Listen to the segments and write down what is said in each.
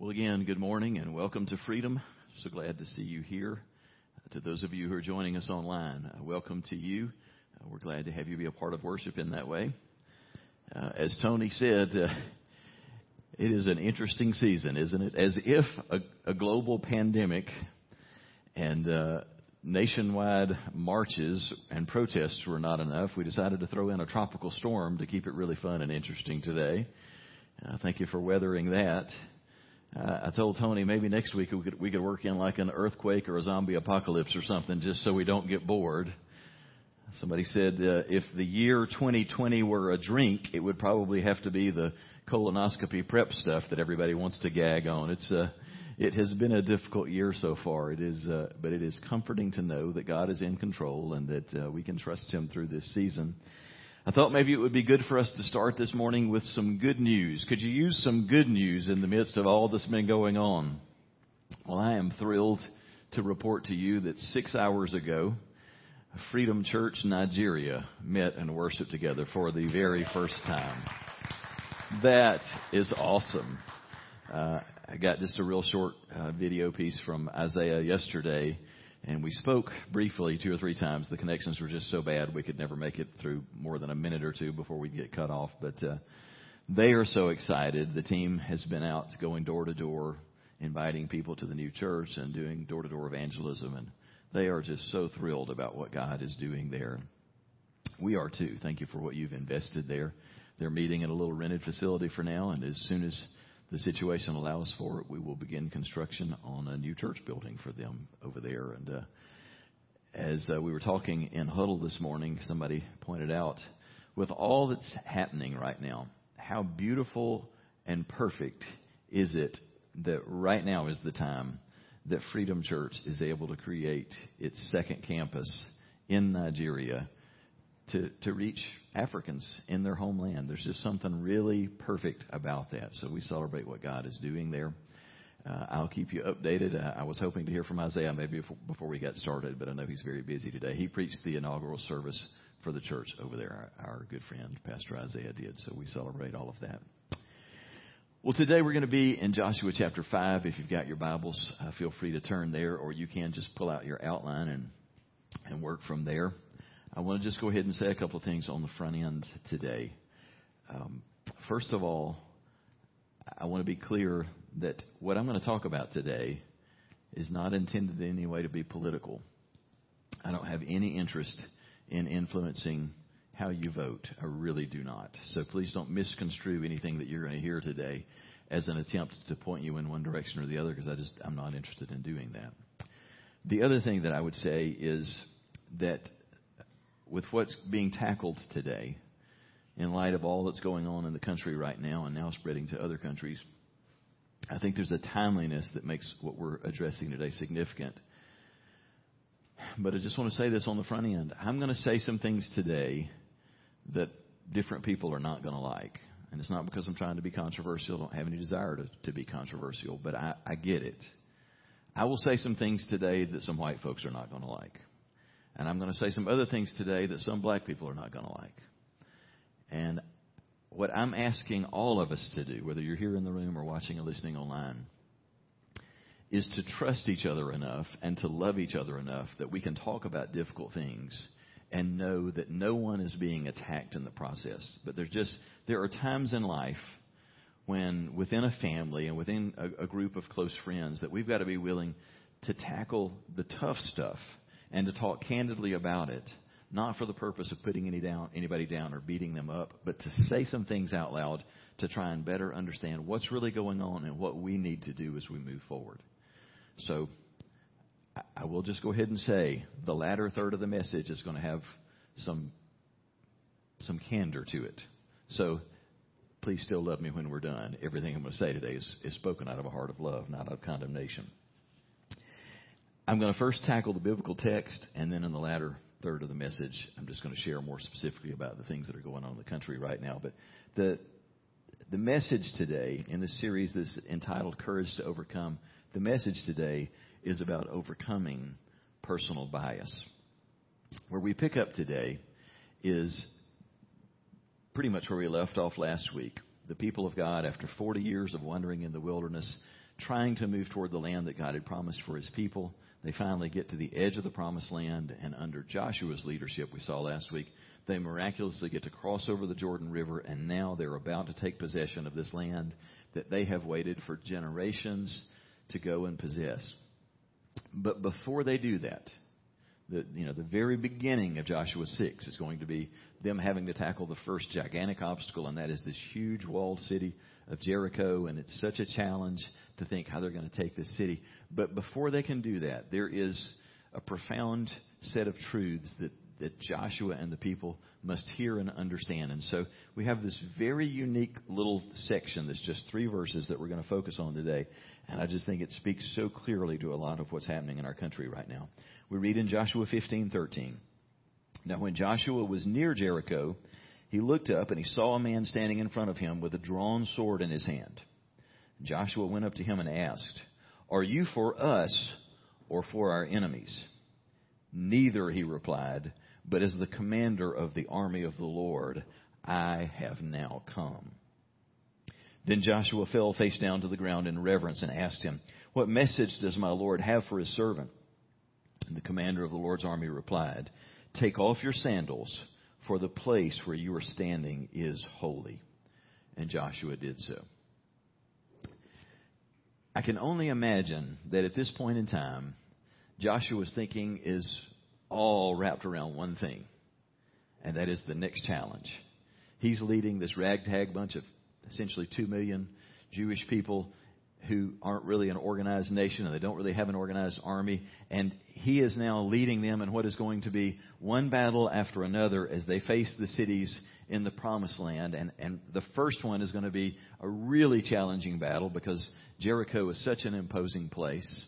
Well, again, good morning and welcome to Freedom. So glad to see you here. To those of you who are joining us online, uh, welcome to you. Uh, we're glad to have you be a part of worship in that way. Uh, as Tony said, uh, it is an interesting season, isn't it? As if a, a global pandemic and uh, nationwide marches and protests were not enough, we decided to throw in a tropical storm to keep it really fun and interesting today. Uh, thank you for weathering that. Uh, I told Tony maybe next week we could we could work in like an earthquake or a zombie apocalypse or something, just so we don't get bored. Somebody said uh, if the year 2020 were a drink, it would probably have to be the colonoscopy prep stuff that everybody wants to gag on. It's uh, it has been a difficult year so far. It is, uh, but it is comforting to know that God is in control and that uh, we can trust Him through this season. I thought maybe it would be good for us to start this morning with some good news. Could you use some good news in the midst of all that's been going on? Well, I am thrilled to report to you that six hours ago, Freedom Church Nigeria met and worshiped together for the very first time. That is awesome. Uh, I got just a real short uh, video piece from Isaiah yesterday and we spoke briefly two or three times. The connections were just so bad we could never make it through more than a minute or two before we'd get cut off. But uh, they are so excited. The team has been out going door to door, inviting people to the new church and doing door to door evangelism, and they are just so thrilled about what God is doing there. We are too. Thank you for what you've invested there. They're meeting in a little rented facility for now, and as soon as the situation allows for it, we will begin construction on a new church building for them over there. And uh, as uh, we were talking in huddle this morning, somebody pointed out, with all that's happening right now, how beautiful and perfect is it that right now is the time that Freedom Church is able to create its second campus in Nigeria to, to reach Africans in their homeland. There's just something really perfect about that. So we celebrate what God is doing there. Uh, I'll keep you updated. Uh, I was hoping to hear from Isaiah maybe before we got started, but I know he's very busy today. He preached the inaugural service for the church over there. Our, our good friend, Pastor Isaiah, did. So we celebrate all of that. Well, today we're going to be in Joshua chapter 5. If you've got your Bibles, uh, feel free to turn there, or you can just pull out your outline and, and work from there. I want to just go ahead and say a couple of things on the front end today. Um, first of all, I want to be clear that what I'm going to talk about today is not intended in any way to be political. I don't have any interest in influencing how you vote. I really do not. So please don't misconstrue anything that you're going to hear today as an attempt to point you in one direction or the other because I just I'm not interested in doing that. The other thing that I would say is that with what's being tackled today, in light of all that's going on in the country right now and now spreading to other countries, I think there's a timeliness that makes what we're addressing today significant. But I just want to say this on the front end. I'm going to say some things today that different people are not going to like. And it's not because I'm trying to be controversial. I don't have any desire to, to be controversial, but I, I get it. I will say some things today that some white folks are not going to like. And I'm going to say some other things today that some black people are not going to like. And what I'm asking all of us to do, whether you're here in the room or watching or listening online, is to trust each other enough and to love each other enough that we can talk about difficult things and know that no one is being attacked in the process. But there's just, there are times in life when within a family and within a, a group of close friends that we've got to be willing to tackle the tough stuff and to talk candidly about it, not for the purpose of putting any down, anybody down or beating them up, but to say some things out loud to try and better understand what's really going on and what we need to do as we move forward. So I will just go ahead and say the latter third of the message is going to have some some candor to it. So please still love me when we're done. Everything I'm going to say today is, is spoken out of a heart of love, not out of condemnation. I'm going to first tackle the biblical text, and then in the latter third of the message, I'm just going to share more specifically about the things that are going on in the country right now. But the the message today in this series that's entitled Courage to Overcome, the message today is about overcoming personal bias. Where we pick up today is pretty much where we left off last week. The people of God, after 40 years of wandering in the wilderness, trying to move toward the land that God had promised for his people. They finally get to the edge of the promised land, and under Joshua's leadership, we saw last week, they miraculously get to cross over the Jordan River, and now they're about to take possession of this land that they have waited for generations to go and possess. But before they do that, the, you know, the very beginning of Joshua 6 is going to be them having to tackle the first gigantic obstacle, and that is this huge walled city of Jericho. And it's such a challenge to think how they're going to take this city. But before they can do that, there is a profound set of truths that, that Joshua and the people must hear and understand. And so we have this very unique little section that's just three verses that we're going to focus on today. And I just think it speaks so clearly to a lot of what's happening in our country right now. We read in Joshua 15:13. Now when Joshua was near Jericho, he looked up and he saw a man standing in front of him with a drawn sword in his hand. Joshua went up to him and asked, "Are you for us or for our enemies?" Neither, he replied, but as the commander of the army of the Lord, I have now come. Then Joshua fell face down to the ground in reverence and asked him, What message does my Lord have for his servant? And the commander of the Lord's army replied, Take off your sandals, for the place where you are standing is holy. And Joshua did so. I can only imagine that at this point in time, Joshua's thinking is all wrapped around one thing, and that is the next challenge. He's leading this ragtag bunch of essentially two million Jewish people who aren't really an organized nation and they don't really have an organized army. And he is now leading them in what is going to be one battle after another as they face the cities in the promised land. And, and the first one is going to be a really challenging battle because Jericho is such an imposing place.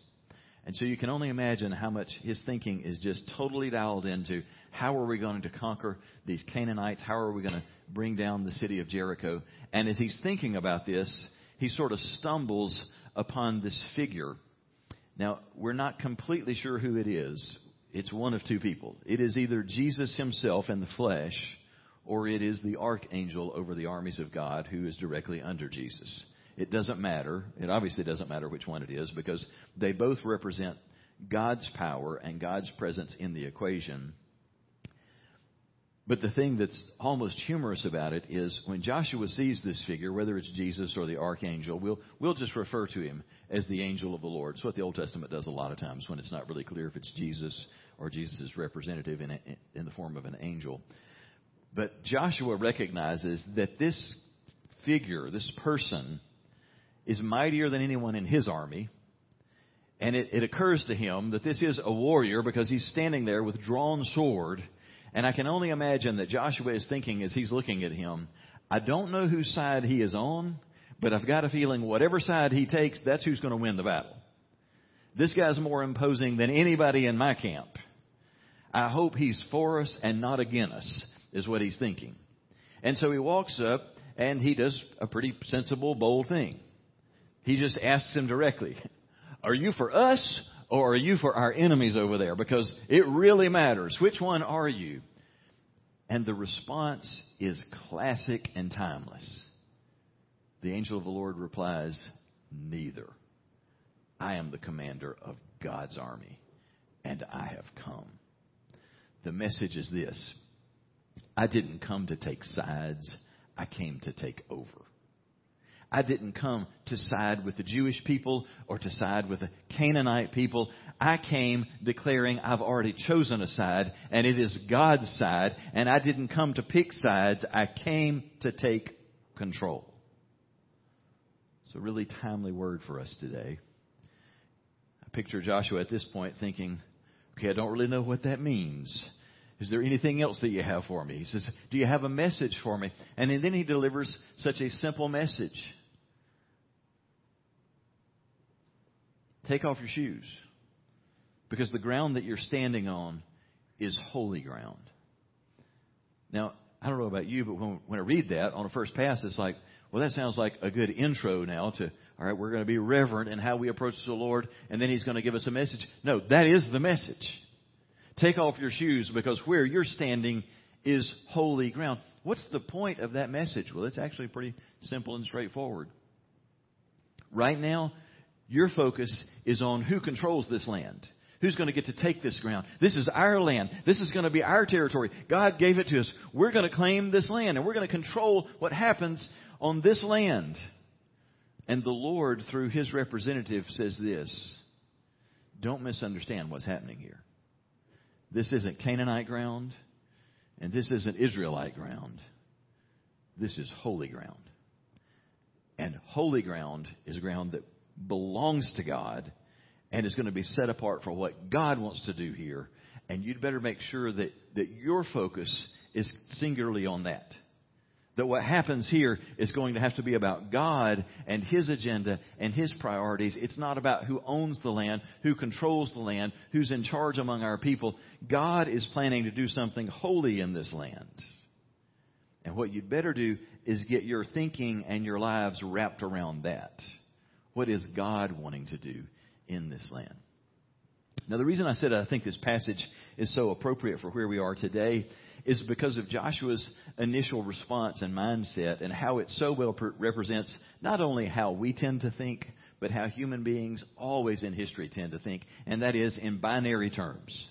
And so you can only imagine how much his thinking is just totally dialed into how are we going to conquer these Canaanites? How are we going to bring down the city of Jericho? And as he's thinking about this, he sort of stumbles upon this figure. Now, we're not completely sure who it is. It's one of two people. It is either Jesus himself in the flesh, or it is the archangel over the armies of God who is directly under Jesus. It doesn't matter. It obviously doesn't matter which one it is because they both represent God's power and God's presence in the equation. But the thing that's almost humorous about it is when Joshua sees this figure, whether it's Jesus or the archangel, we'll, we'll just refer to him as the angel of the Lord. It's what the Old Testament does a lot of times when it's not really clear if it's Jesus or Jesus' representative in, a, in the form of an angel. But Joshua recognizes that this figure, this person, is mightier than anyone in his army. And it, it occurs to him that this is a warrior because he's standing there with drawn sword. And I can only imagine that Joshua is thinking as he's looking at him, I don't know whose side he is on, but I've got a feeling whatever side he takes, that's who's going to win the battle. This guy's more imposing than anybody in my camp. I hope he's for us and not against us, is what he's thinking. And so he walks up and he does a pretty sensible, bold thing. He just asks him directly, Are you for us or are you for our enemies over there? Because it really matters. Which one are you? And the response is classic and timeless. The angel of the Lord replies, Neither. I am the commander of God's army, and I have come. The message is this I didn't come to take sides, I came to take over. I didn't come to side with the Jewish people or to side with the Canaanite people. I came declaring I've already chosen a side and it is God's side and I didn't come to pick sides. I came to take control. It's a really timely word for us today. I picture Joshua at this point thinking, okay, I don't really know what that means. Is there anything else that you have for me? He says, Do you have a message for me? And then he delivers such a simple message. Take off your shoes. Because the ground that you're standing on is holy ground. Now, I don't know about you, but when, when I read that on a first pass, it's like, well, that sounds like a good intro now to, all right, we're going to be reverent in how we approach the Lord, and then He's going to give us a message. No, that is the message. Take off your shoes because where you're standing is holy ground. What's the point of that message? Well, it's actually pretty simple and straightforward. Right now, Your focus is on who controls this land. Who's going to get to take this ground? This is our land. This is going to be our territory. God gave it to us. We're going to claim this land and we're going to control what happens on this land. And the Lord, through His representative, says this Don't misunderstand what's happening here. This isn't Canaanite ground, and this isn't Israelite ground. This is holy ground. And holy ground is ground that belongs to God and is going to be set apart for what God wants to do here. And you'd better make sure that, that your focus is singularly on that. That what happens here is going to have to be about God and His agenda and His priorities. It's not about who owns the land, who controls the land, who's in charge among our people. God is planning to do something holy in this land. And what you'd better do is get your thinking and your lives wrapped around that. What is God wanting to do in this land. Now, the reason I said I think this passage is so appropriate for where we are today is because of Joshua's initial response and mindset and how it so well represents not only how we tend to think, but how human beings always in history tend to think, and that is in binary terms.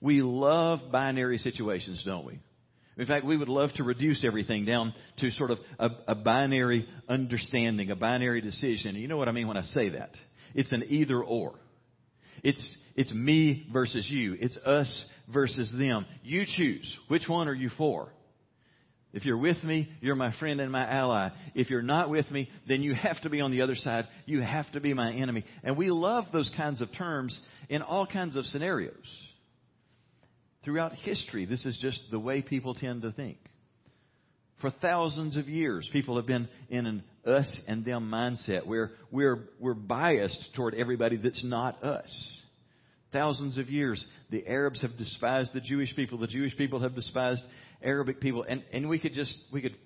We love binary situations, don't we? In fact, we would love to reduce everything down to sort of a, a binary understanding, a binary decision. You know what I mean when I say that? It's an either or. It's, it's me versus you. It's us versus them. You choose. Which one are you for? If you're with me, you're my friend and my ally. If you're not with me, then you have to be on the other side. You have to be my enemy. And we love those kinds of terms in all kinds of scenarios. Throughout history, this is just the way people tend to think. For thousands of years, people have been in an us and them mindset where we're, we're biased toward everybody that's not us. Thousands of years, the Arabs have despised the Jewish people. The Jewish people have despised Arabic people. And, and we could just, we could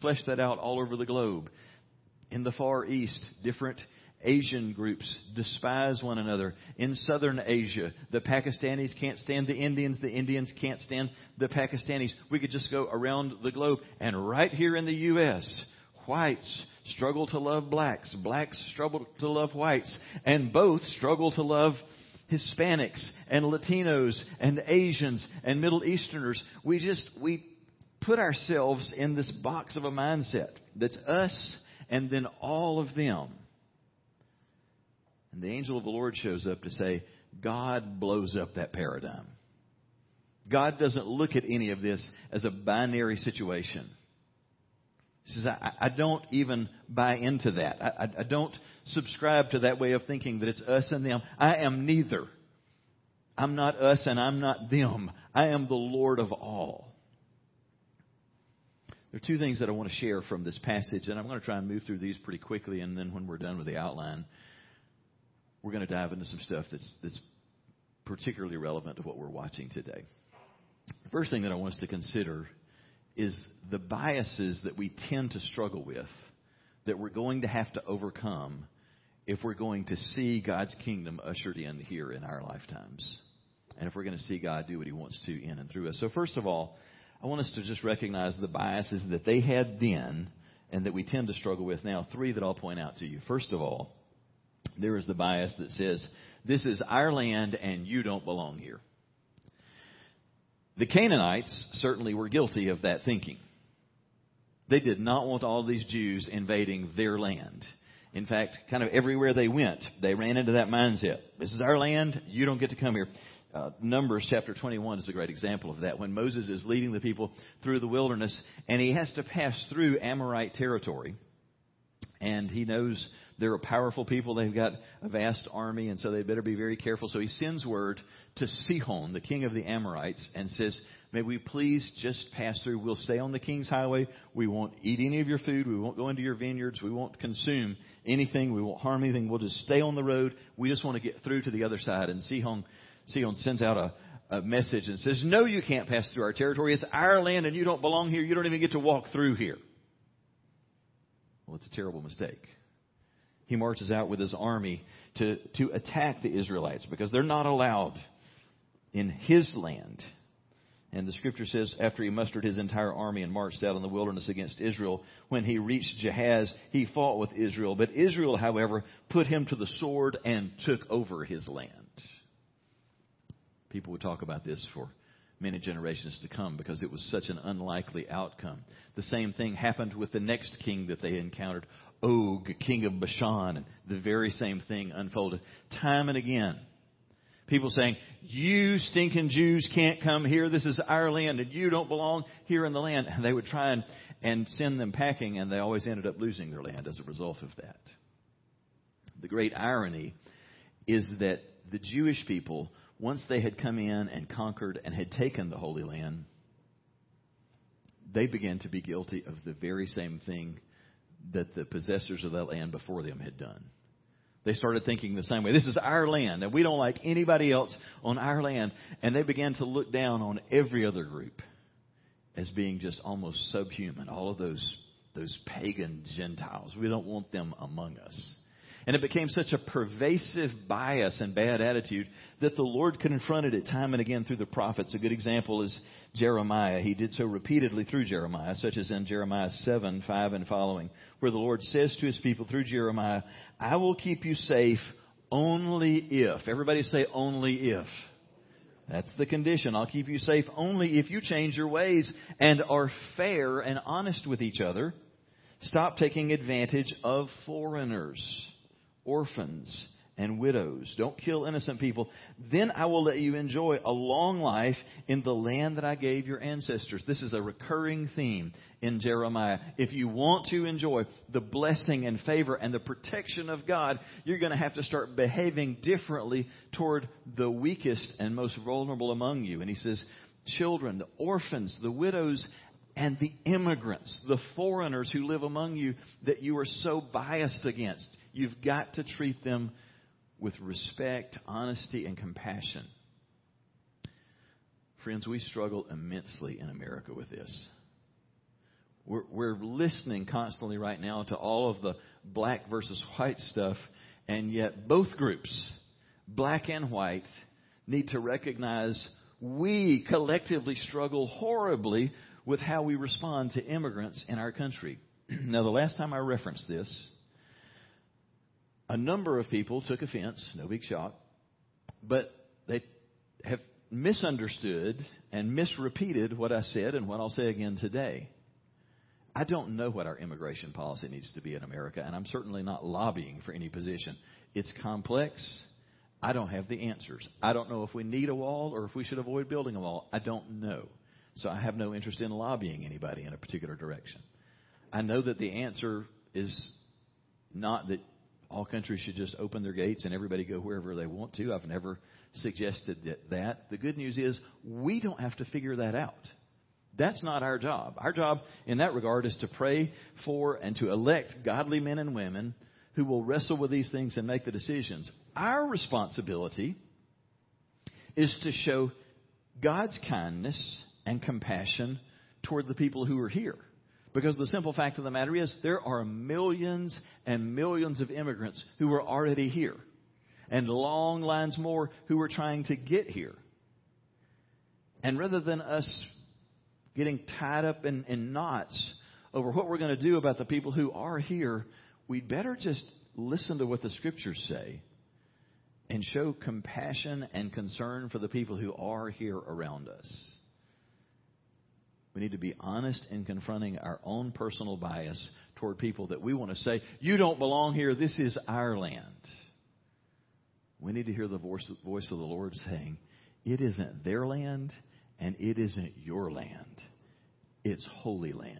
flesh that out all over the globe. In the Far East, different Asian groups despise one another. In southern Asia, the Pakistanis can't stand the Indians, the Indians can't stand the Pakistanis. We could just go around the globe. And right here in the U.S., whites struggle to love blacks, blacks struggle to love whites, and both struggle to love Hispanics and Latinos and Asians and Middle Easterners. We just, we put ourselves in this box of a mindset that's us and then all of them. And the angel of the Lord shows up to say, God blows up that paradigm. God doesn't look at any of this as a binary situation. He says, I, I don't even buy into that. I, I, I don't subscribe to that way of thinking that it's us and them. I am neither. I'm not us and I'm not them. I am the Lord of all. There are two things that I want to share from this passage, and I'm going to try and move through these pretty quickly, and then when we're done with the outline, we're going to dive into some stuff that's, that's particularly relevant to what we're watching today. The first thing that I want us to consider is the biases that we tend to struggle with that we're going to have to overcome if we're going to see God's kingdom ushered in here in our lifetimes. And if we're going to see God do what He wants to in and through us. So, first of all, I want us to just recognize the biases that they had then and that we tend to struggle with now. Three that I'll point out to you. First of all, there is the bias that says, This is our land and you don't belong here. The Canaanites certainly were guilty of that thinking. They did not want all these Jews invading their land. In fact, kind of everywhere they went, they ran into that mindset. This is our land. You don't get to come here. Uh, Numbers chapter 21 is a great example of that. When Moses is leading the people through the wilderness and he has to pass through Amorite territory, and he knows they're a powerful people. They've got a vast army, and so they better be very careful. So he sends word to Sihon, the king of the Amorites, and says, May we please just pass through. We'll stay on the king's highway. We won't eat any of your food. We won't go into your vineyards. We won't consume anything. We won't harm anything. We'll just stay on the road. We just want to get through to the other side. And Sihon, Sihon sends out a, a message and says, No, you can't pass through our territory. It's our land and you don't belong here. You don't even get to walk through here. Well, it's a terrible mistake. He marches out with his army to, to attack the Israelites because they're not allowed in his land. And the scripture says, after he mustered his entire army and marched out in the wilderness against Israel, when he reached Jahaz, he fought with Israel. But Israel, however, put him to the sword and took over his land. People would talk about this for many generations to come because it was such an unlikely outcome. The same thing happened with the next king that they encountered, Og, king of Bashan, the very same thing unfolded time and again. People saying, you stinking Jews can't come here. This is our land and you don't belong here in the land. And they would try and, and send them packing and they always ended up losing their land as a result of that. The great irony is that the Jewish people, once they had come in and conquered and had taken the Holy Land, they began to be guilty of the very same thing that the possessors of that land before them had done. They started thinking the same way. This is our land, and we don't like anybody else on our land. And they began to look down on every other group as being just almost subhuman. All of those, those pagan Gentiles. We don't want them among us. And it became such a pervasive bias and bad attitude that the Lord confronted it time and again through the prophets. A good example is Jeremiah. He did so repeatedly through Jeremiah, such as in Jeremiah 7, 5 and following, where the Lord says to his people through Jeremiah, I will keep you safe only if. Everybody say only if. That's the condition. I'll keep you safe only if you change your ways and are fair and honest with each other. Stop taking advantage of foreigners orphans and widows. Don't kill innocent people. Then I will let you enjoy a long life in the land that I gave your ancestors. This is a recurring theme in Jeremiah. If you want to enjoy the blessing and favor and the protection of God, you're going to have to start behaving differently toward the weakest and most vulnerable among you. And he says, children, the orphans, the widows, and the immigrants, the foreigners who live among you that you are so biased against. You've got to treat them with respect, honesty, and compassion. Friends, we struggle immensely in America with this. We're, we're, listening constantly right now to all of the black versus white stuff, and yet both groups, black and white, need to recognize we collectively struggle horribly with how we respond to immigrants in our country. now, the last time I referenced this, a number of people took offense, no big shock, but they have misunderstood and misrepeated what I said and what I'll say again today. I don't know what our immigration policy needs to be in America, and I'm certainly not lobbying for any position. It's complex. I don't have the answers. I don't know if we need a wall or if we should avoid building a wall. I don't know. So I have no interest in lobbying anybody in a particular direction. I know that the answer is not that all countries should just open their gates and everybody go wherever they want to. I've never suggested that. The good news is we don't have to figure that out. That's not our job. Our job in that regard is to pray for and to elect godly men and women who will wrestle with these things and make the decisions. Our responsibility is to show God's kindness and compassion toward the people who are here. Because the simple fact of the matter is, there are millions and millions of immigrants who are already here, and long lines more who are trying to get here. And rather than us getting tied up in, in knots over what we're going to do about the people who are here, we'd better just listen to what the scriptures say and show compassion and concern for the people who are here around us. We need to be honest in confronting our own personal bias toward people that we want to say, you don't belong here, this is our land. We need to hear the voice, of the Lord saying, it isn't their land and it isn't your land. It's holy land.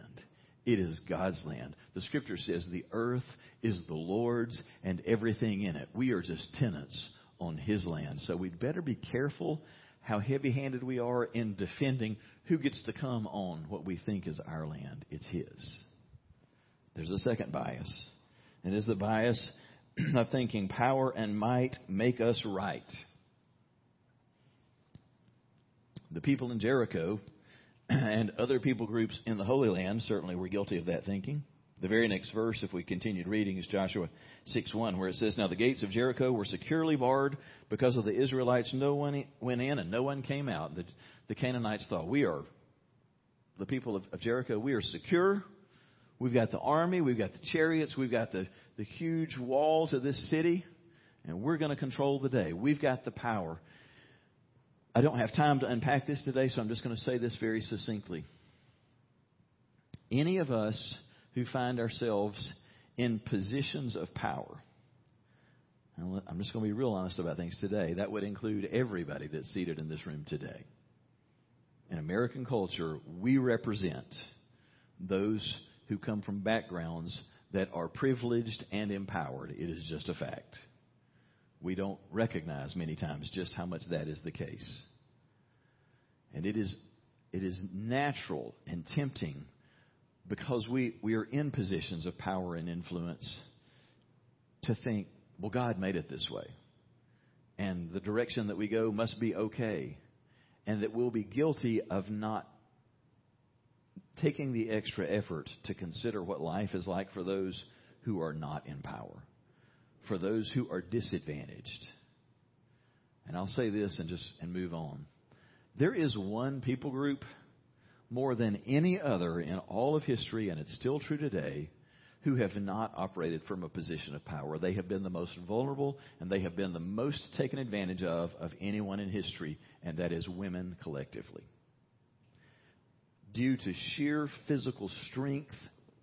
It is God's land. The scripture says the earth is the Lord's and everything in it. We are just tenants on His land. So we'd better be careful how heavy handed we are in defending who gets to come on what we think is our land. It's His. There's a second bias. And it is the bias of thinking power and might make us right. The people in Jericho and other people groups in the Holy Land certainly were guilty of that thinking. The very next verse, if we continued reading, is Joshua 6 1, where it says, Now the gates of Jericho were securely barred because of the Israelites. No one went in and no one came out. The, the Canaanites thought, We are, the people of, of Jericho, we are secure. We've got the army, we've got the chariots, we've got the, the huge wall to this city, and we're going to control the day. We've got the power. I don't have time to unpack this today, so I'm just going to say this very succinctly. Any of us who find ourselves in positions of power. I'm just going to be real honest about things today. That would include everybody that's seated in this room today. In American culture, we represent those who come from backgrounds that are privileged and empowered. It is just a fact. We don't recognize many times just how much that is the case. And it is, it is natural and tempting because we, we are in positions of power and influence to think, well, God made it this way. And the direction that we go must be okay. And that we'll be guilty of not taking the extra effort to consider what life is like for those who are not in power, for those who are disadvantaged. And I'll say this and just and move on. There is one people group more than any other in all of history, and it's still true today, who have not operated from a position of power. They have been the most vulnerable and they have been the most taken advantage of of anyone in history, and that is women collectively. Due to sheer physical strength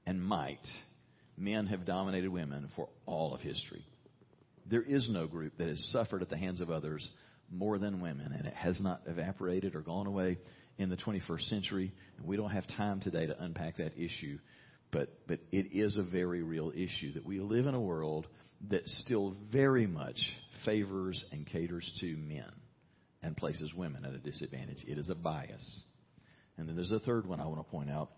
and might, men have dominated women for all of history. There is no group that has suffered at the hands of others more than women, and it has not evaporated or gone away in the 21st century. And we don't have time today to unpack that issue, but, but it is a very real issue that we live in a world that still very much favors and caters to men and places women at a disadvantage. It is a bias. And then there's a third one I want to point out.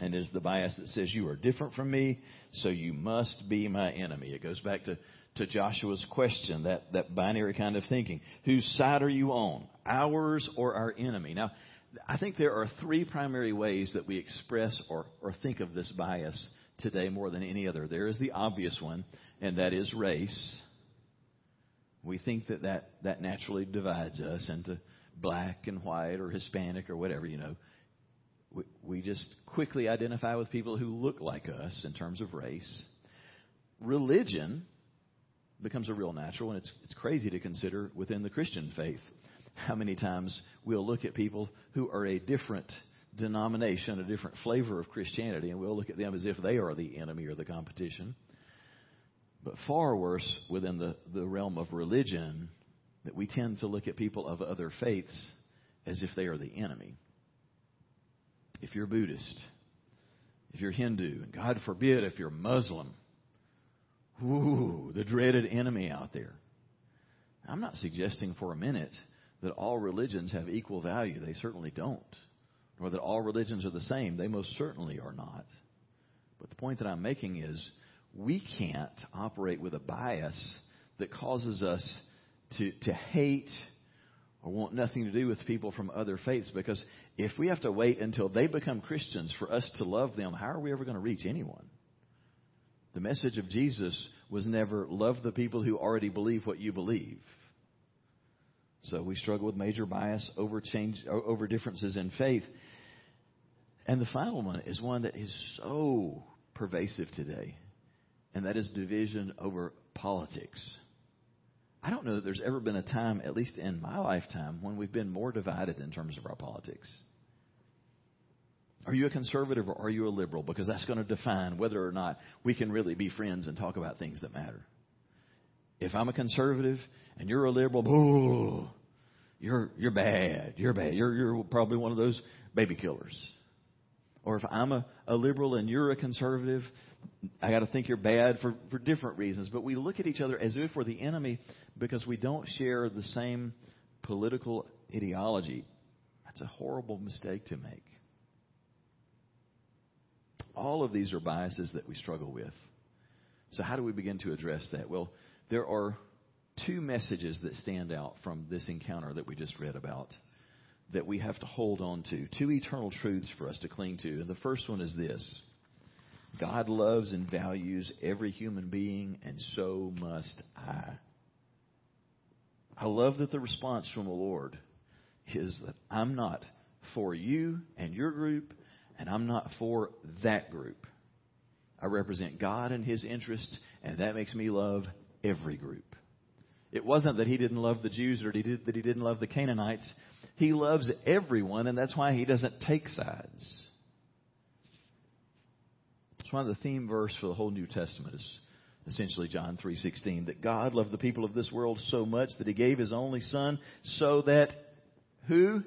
And is the bias that says you are different from me, so you must be my enemy. It goes back to to Joshua's question, that, that binary kind of thinking. Whose side are you on? Ours or our enemy? Now, I think there are three primary ways that we express or, or think of this bias today more than any other. There is the obvious one, and that is race. We think that that, that naturally divides us into black and white or Hispanic or whatever, you know. We, we just quickly identify with people who look like us in terms of race. Religion becomes a real natural, and it's, it's crazy to consider within the Christian faith how many times we'll look at people who are a different denomination, a different flavor of Christianity, and we'll look at them as if they are the enemy or the competition. But far worse within the, the realm of religion, that we tend to look at people of other faiths as if they are the enemy. If you're Buddhist, if you're Hindu, and God forbid if you're Muslim, Ooh, the dreaded enemy out there. I'm not suggesting for a minute that all religions have equal value. They certainly don't. Or that all religions are the same. They most certainly are not. But the point that I'm making is we can't operate with a bias that causes us to, to hate or want nothing to do with people from other faiths because if we have to wait until they become Christians for us to love them, how are we ever going to reach anyone? The message of Jesus was never love the people who already believe what you believe. So we struggle with major bias over change, over differences in faith. And the final one is one that is so pervasive today, and that is division over politics. I don't know that there's ever been a time, at least in my lifetime, when we've been more divided in terms of our politics. Are you a conservative or are you a liberal? Because that's going to define whether or not we can really be friends and talk about things that matter. If I'm a conservative and you're a liberal, boo, you're you're bad. You're bad. You're you're probably one of those baby killers. Or if I'm a, a liberal and you're a conservative, I got to think you're bad for, for different reasons. But we look at each other as if we're the enemy because we don't share the same political ideology. That's a horrible mistake to make. All of these are biases that we struggle with. So, how do we begin to address that? Well, there are two messages that stand out from this encounter that we just read about that we have to hold on to. Two eternal truths for us to cling to. And the first one is this God loves and values every human being, and so must I. I love that the response from the Lord is that I'm not for you and your group, and I'm not for that group. I represent God and His interests, and that makes me love every group. It wasn't that He didn't love the Jews or that He didn't love the Canaanites. He loves everyone, and that's why He doesn't take sides. It's one of the theme verse for the whole New Testament is essentially John 3:16 that God loved the people of this world so much that he gave his only son so that who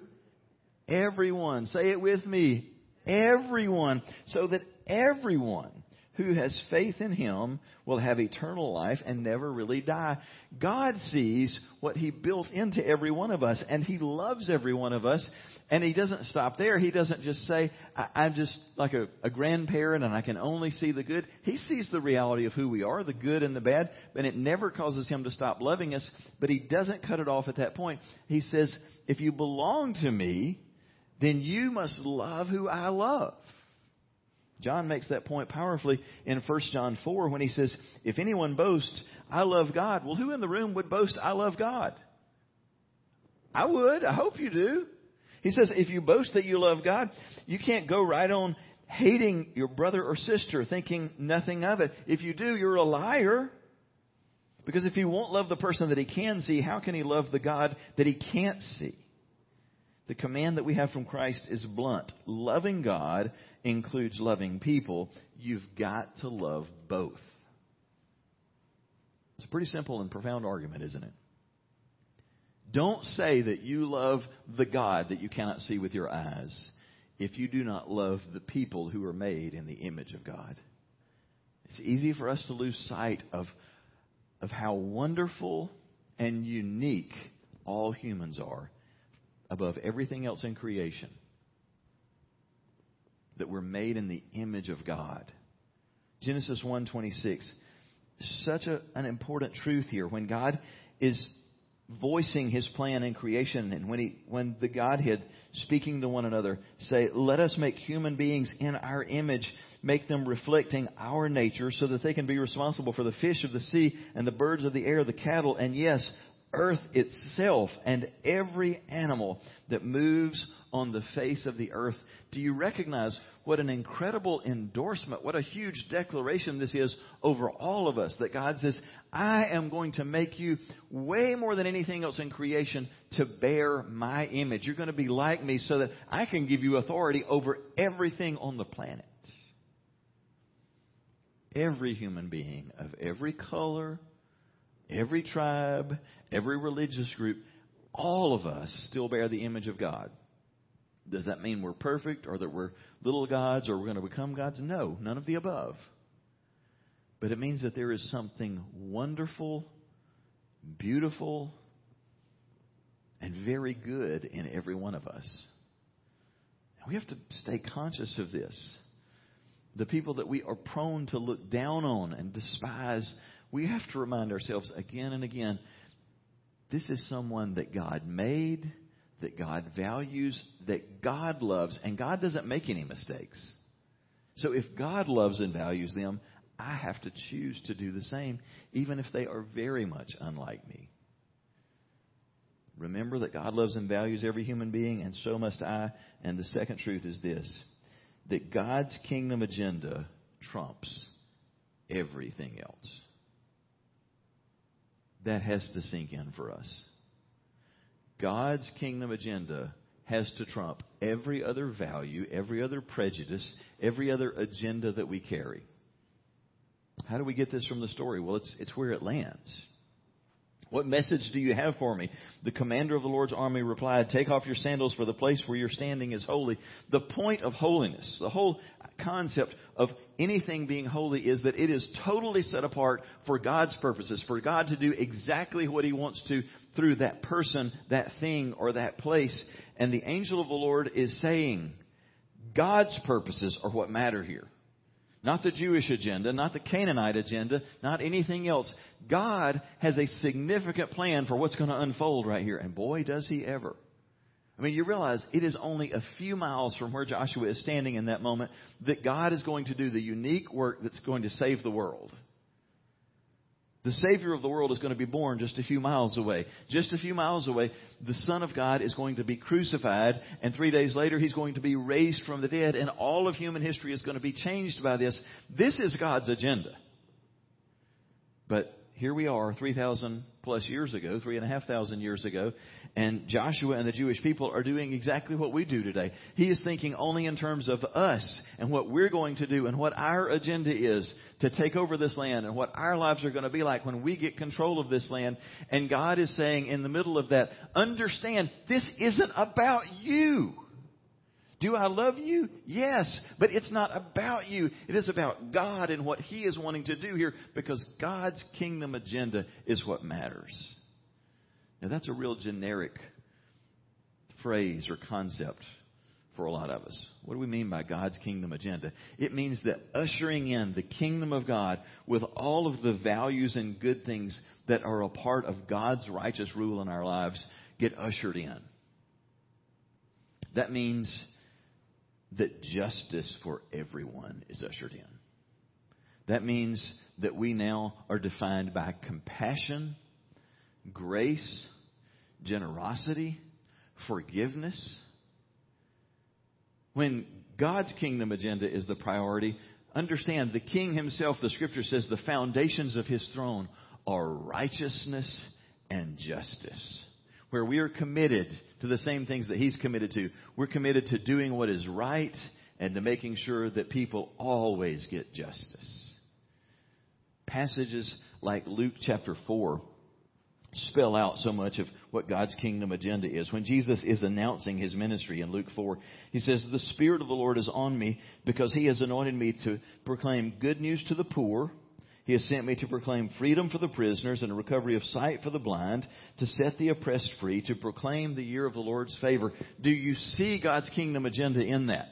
everyone say it with me everyone so that everyone who has faith in him will have eternal life and never really die. God sees what he built into every one of us and he loves every one of us and he doesn't stop there. He doesn't just say, I, am just like a, a grandparent and I can only see the good. He sees the reality of who we are, the good and the bad, and it never causes him to stop loving us, but he doesn't cut it off at that point. He says, if you belong to me, then you must love who I love. John makes that point powerfully in 1 John 4 when he says, If anyone boasts, I love God. Well, who in the room would boast, I love God? I would. I hope you do. He says, if you boast that you love God, you can't go right on hating your brother or sister, thinking nothing of it. If you do, you're a liar. Because if he won't love the person that he can see, how can he love the God that he can't see? The command that we have from Christ is blunt. Loving God includes loving people. You've got to love both. It's a pretty simple and profound argument, isn't it? Don't say that you love the God that you cannot see with your eyes if you do not love the people who are made in the image of God. It's easy for us to lose sight of, of how wonderful and unique all humans are above everything else in creation. That we're made in the image of God. Genesis 1:26 such a, an important truth here when God is voicing his plan in creation and when he when the godhead speaking to one another say let us make human beings in our image make them reflecting our nature so that they can be responsible for the fish of the sea and the birds of the air the cattle and yes earth itself and every animal that moves on the face of the earth. Do you recognize what an incredible endorsement, what a huge declaration this is over all of us? That God says, I am going to make you way more than anything else in creation to bear my image. You're going to be like me so that I can give you authority over everything on the planet. Every human being of every color, every tribe, every religious group, all of us still bear the image of God. Does that mean we're perfect or that we're little gods or we're going to become gods? No, none of the above. But it means that there is something wonderful, beautiful, and very good in every one of us. We have to stay conscious of this. The people that we are prone to look down on and despise we have to remind ourselves again and again this is someone that God made, that God values, that God loves, and God doesn't make any mistakes. So if God loves and values them, I have to choose to do the same, even if they are very much unlike me. Remember that God loves and values every human being, and so must I. And the second truth is this that God's kingdom agenda trumps everything else that has to sink in for us. God's kingdom agenda has to trump every other value, every other prejudice, every other agenda that we carry. How do we get this from the story? Well, it's, it's where it lands. What message do you have for me? The commander of the Lord's army replied, Take off your sandals, for the place where you're standing is holy. The point of holiness, the whole concept of anything being holy is that it is totally set apart for God's purposes, for God to do exactly what He wants to through that person, that thing, or that place. And the angel of the Lord is saying, God's purposes are what matter here. Not the Jewish agenda, not the Canaanite agenda, not anything else. God has a significant plan for what's going to unfold right here. And boy, does he ever. I mean, you realize it is only a few miles from where Joshua is standing in that moment that God is going to do the unique work that's going to save the world. The Savior of the world is going to be born just a few miles away. Just a few miles away, the Son of God is going to be crucified, and three days later, He's going to be raised from the dead, and all of human history is going to be changed by this. This is God's agenda. But here we are, 3,000 plus years ago, three and a half thousand years ago, and Joshua and the Jewish people are doing exactly what we do today. He is thinking only in terms of us and what we're going to do and what our agenda is to take over this land and what our lives are going to be like when we get control of this land. And God is saying in the middle of that, understand this isn't about you. Do I love you? Yes. But it's not about you. It is about God and what He is wanting to do here because God's kingdom agenda is what matters. Now that's a real generic phrase or concept for a lot of us. What do we mean by God's kingdom agenda? It means that ushering in the kingdom of God with all of the values and good things that are a part of God's righteous rule in our lives get ushered in. That means that justice for everyone is ushered in. That means that we now are defined by compassion, grace, generosity, forgiveness. When God's kingdom agenda is the priority, understand the king himself, the scripture says, the foundations of his throne are righteousness and justice where we are committed to the same things that He's committed to. We're committed to doing what is right and to making sure that people always get justice. Passages like Luke chapter 4 spell out so much of what God's kingdom agenda is. When Jesus is announcing his ministry in Luke 4, he says, The Spirit of the Lord is on me because he has anointed me to proclaim good news to the poor. He has sent me to proclaim freedom for the prisoners and a recovery of sight for the blind, to set the oppressed free, to proclaim the year of the Lord's favor. Do you see God's kingdom agenda in that?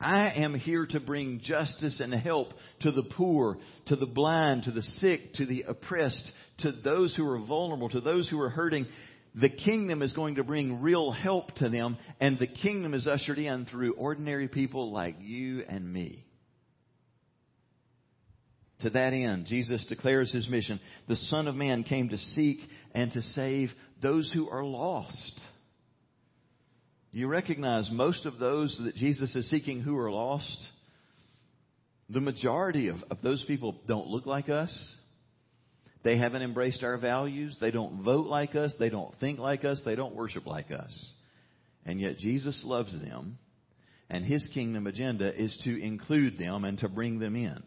I am here to bring justice and help to the poor, to the blind, to the sick, to the oppressed, to those who are vulnerable, to those who are hurting. The kingdom is going to bring real help to them, and the kingdom is ushered in through ordinary people like you and me. To that end, Jesus declares his mission. The Son of Man came to seek and to save those who are lost. You recognize most of those that Jesus is seeking who are lost? The majority of, of those people don't look like us. They haven't embraced our values. They don't vote like us. They don't think like us. They don't worship like us. And yet Jesus loves them, and his kingdom agenda is to include them and to bring them in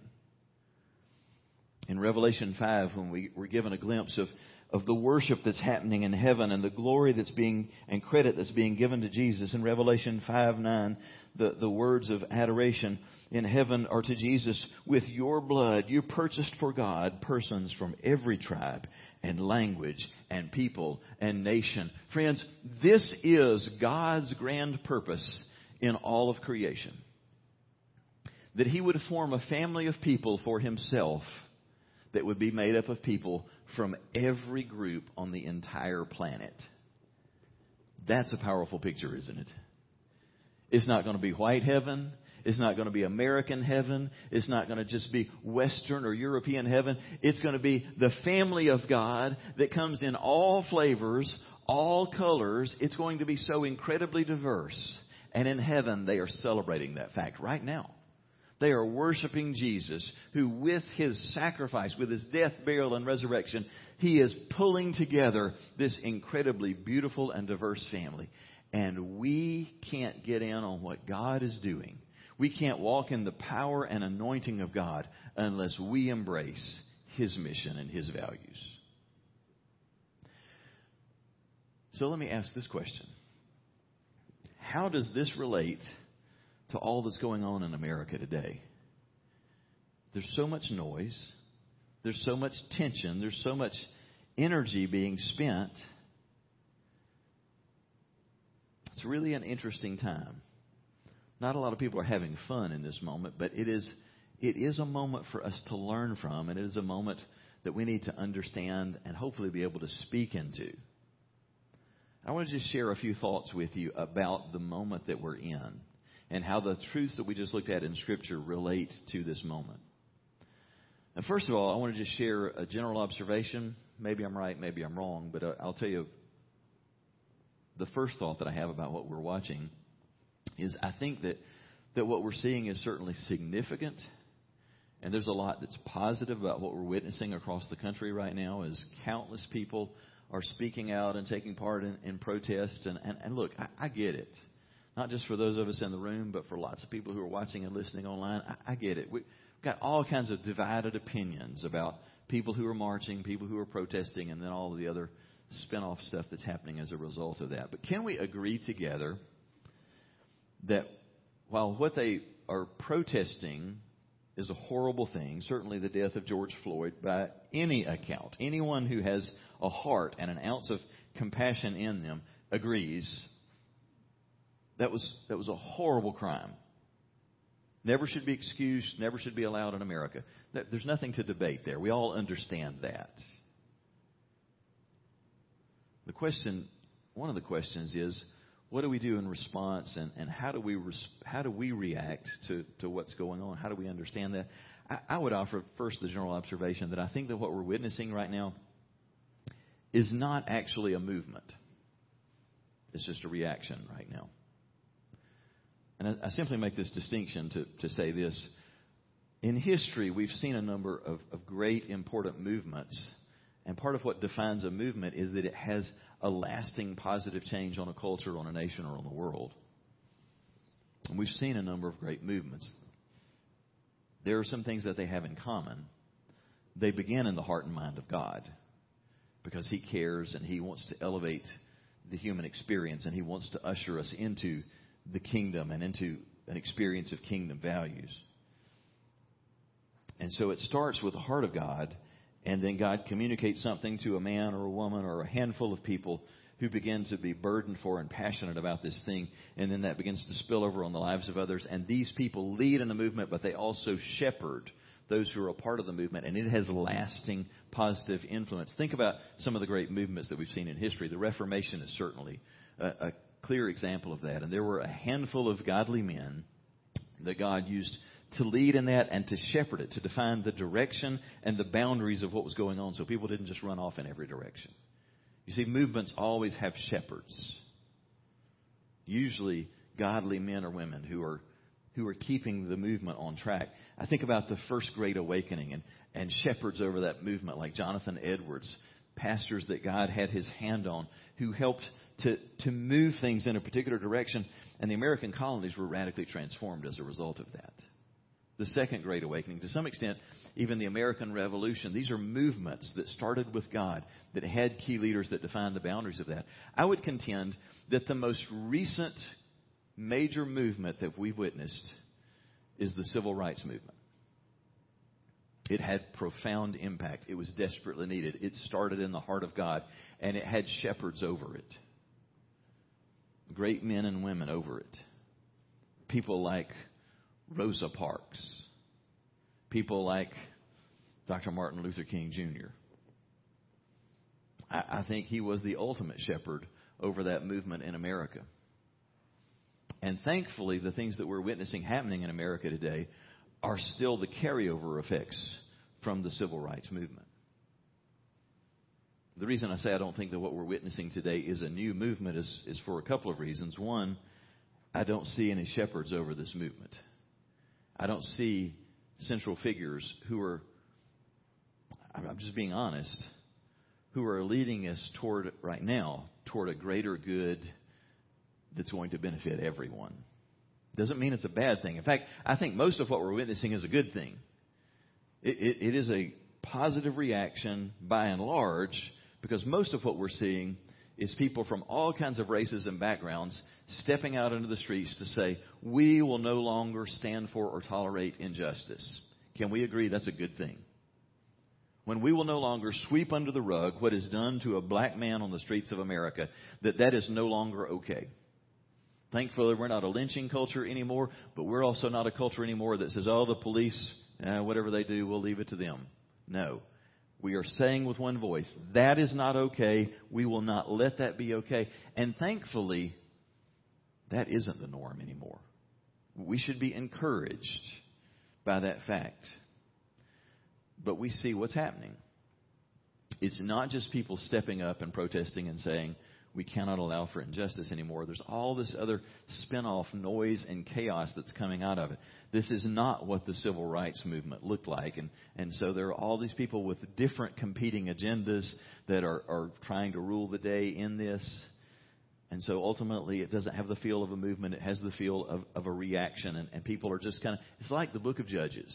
in Revelation 5 when we were given a glimpse of, of the worship that's happening in heaven and the glory that's being and credit that's being given to Jesus. In Revelation 5 9, the, the words of adoration in heaven are to Jesus, with your blood you purchased for God persons from every tribe and language and people and nation. Friends, this is God's grand purpose in all of creation. That He would form a family of people for Himself that would be made up of people from every group on the entire planet. That's a powerful picture, isn't it? It's not going to be white heaven. It's not going to be American heaven. It's not going to just be Western or European heaven. It's going to be the family of God that comes in all flavors, all colors. It's going to be so incredibly diverse. And in heaven, they are celebrating that fact right now. They are worshiping Jesus, who with his sacrifice, with his death, burial, and resurrection, he is pulling together this incredibly beautiful and diverse family. And we can't get in on what God is doing. We can't walk in the power and anointing of God unless we embrace his mission and his values. So let me ask this question How does this relate to all that's going on in America today. There's so much noise, there's so much tension, there's so much energy being spent. It's really an interesting time. Not a lot of people are having fun in this moment, but it is it is a moment for us to learn from, and it is a moment that we need to understand and hopefully be able to speak into. I want to just share a few thoughts with you about the moment that we're in and how the truths that we just looked at in Scripture relate to this moment. And first of all, I want to just share a general observation. Maybe I'm right, maybe I'm wrong, but uh, I'll tell you the first thought that I have about what we're watching is I think that, that what we're seeing is certainly significant. And there's a lot that's positive about what we're witnessing across the country right now as countless people are speaking out and taking part in, in protests. And, and, and look, I, I get it. Not just for those of us in the room, but for lots of people who are watching and listening online. I, I get it. We've got all kinds of divided opinions about people who are marching, people who are protesting, and then all of the other spin-off stuff that's happening as a result of that. But can we agree together that while what they are protesting is a horrible thing, certainly the death of George Floyd by any account, anyone who has a heart and an ounce of compassion in them agrees that was that was a horrible crime. Never should be excused, never should be allowed in America. There's nothing to debate there. We all understand that. The question, one of the questions is, what do we do in response and, and how do we res, how do we react to, to what's going on? How do we understand that? I, I would offer first the general observation that I think that what we're witnessing right now is not actually a movement. It's just a reaction right now. And I, I simply make this distinction to, to say this. In history, we've seen a number of, of great important movements. And part of what defines a movement is that it has a lasting positive change on a culture, on a nation, or on the world. And we've seen a number of great movements. There are some things that they have in common. They begin in the heart and mind of God because He cares and He wants to elevate the human experience and He wants to usher us into the kingdom and into an experience of kingdom values. And so it starts with the heart of God, and then God communicates something to a man or a woman or a handful of people who begin to be burdened for and passionate about this thing, and then that begins to spill over on the lives of others. And these people lead in the movement, but they also shepherd those who are a part of the movement, and it has lasting positive influence. Think about some of the great movements that we've seen in history. The Reformation is certainly a, a clear example of that. And there were a handful of godly men that God used to lead in that and to shepherd it, to define the direction and the boundaries of what was going on so people didn't just run off in every direction. You see, movements always have shepherds. Usually godly men or women who are who are keeping the movement on track. I think about the first great awakening and, and shepherds over that movement like Jonathan Edwards, pastors that God had his hand on who helped to, to move things in a particular direction. And the American colonies were radically transformed as a result of that. The Second Great Awakening, to some extent, even the American Revolution, these are movements that started with God, that had key leaders that defined the boundaries of that. I would contend that the most recent major movement that we've witnessed is the civil rights movement. It had profound impact. It was desperately needed. It started in the heart of God, and it had shepherds over it. Great men and women over it. People like Rosa Parks. People like Dr. Martin Luther King Jr. I, I think he was the ultimate shepherd over that movement in America. And thankfully, the things that we're witnessing happening in America today are still the carryover effects from the civil rights movement. The reason I say I don't think that what we're witnessing today is a new movement is, is for a couple of reasons. One, I don't see any shepherds over this movement. I don't see central figures who are, I'm just being honest, who are leading us toward, right now, toward a greater good that's going to benefit everyone. Doesn't mean it's a bad thing. In fact, I think most of what we're witnessing is a good thing. It, it, it is a positive reaction by and large because most of what we're seeing is people from all kinds of races and backgrounds stepping out into the streets to say, we will no longer stand for or tolerate injustice. Can we agree that's a good thing? When we will no longer sweep under the rug what is done to a black man on the streets of America, that that is no longer okay. Thankfully, we're not a lynching culture anymore, but we're also not a culture anymore that says, oh, the police, eh, whatever they do, we'll leave it to them. No. We are saying with one voice, that is not okay. We will not let that be okay. And thankfully, that isn't the norm anymore. We should be encouraged by that fact. But we see what's happening. It's not just people stepping up and protesting and saying, we cannot allow for injustice anymore. There's all this other spin off noise and chaos that's coming out of it. This is not what the civil rights movement looked like. And, and so there are all these people with different competing agendas that are, are trying to rule the day in this. And so ultimately, it doesn't have the feel of a movement. It has the feel of, of a reaction. And, and people are just kind of, it's like the book of Judges,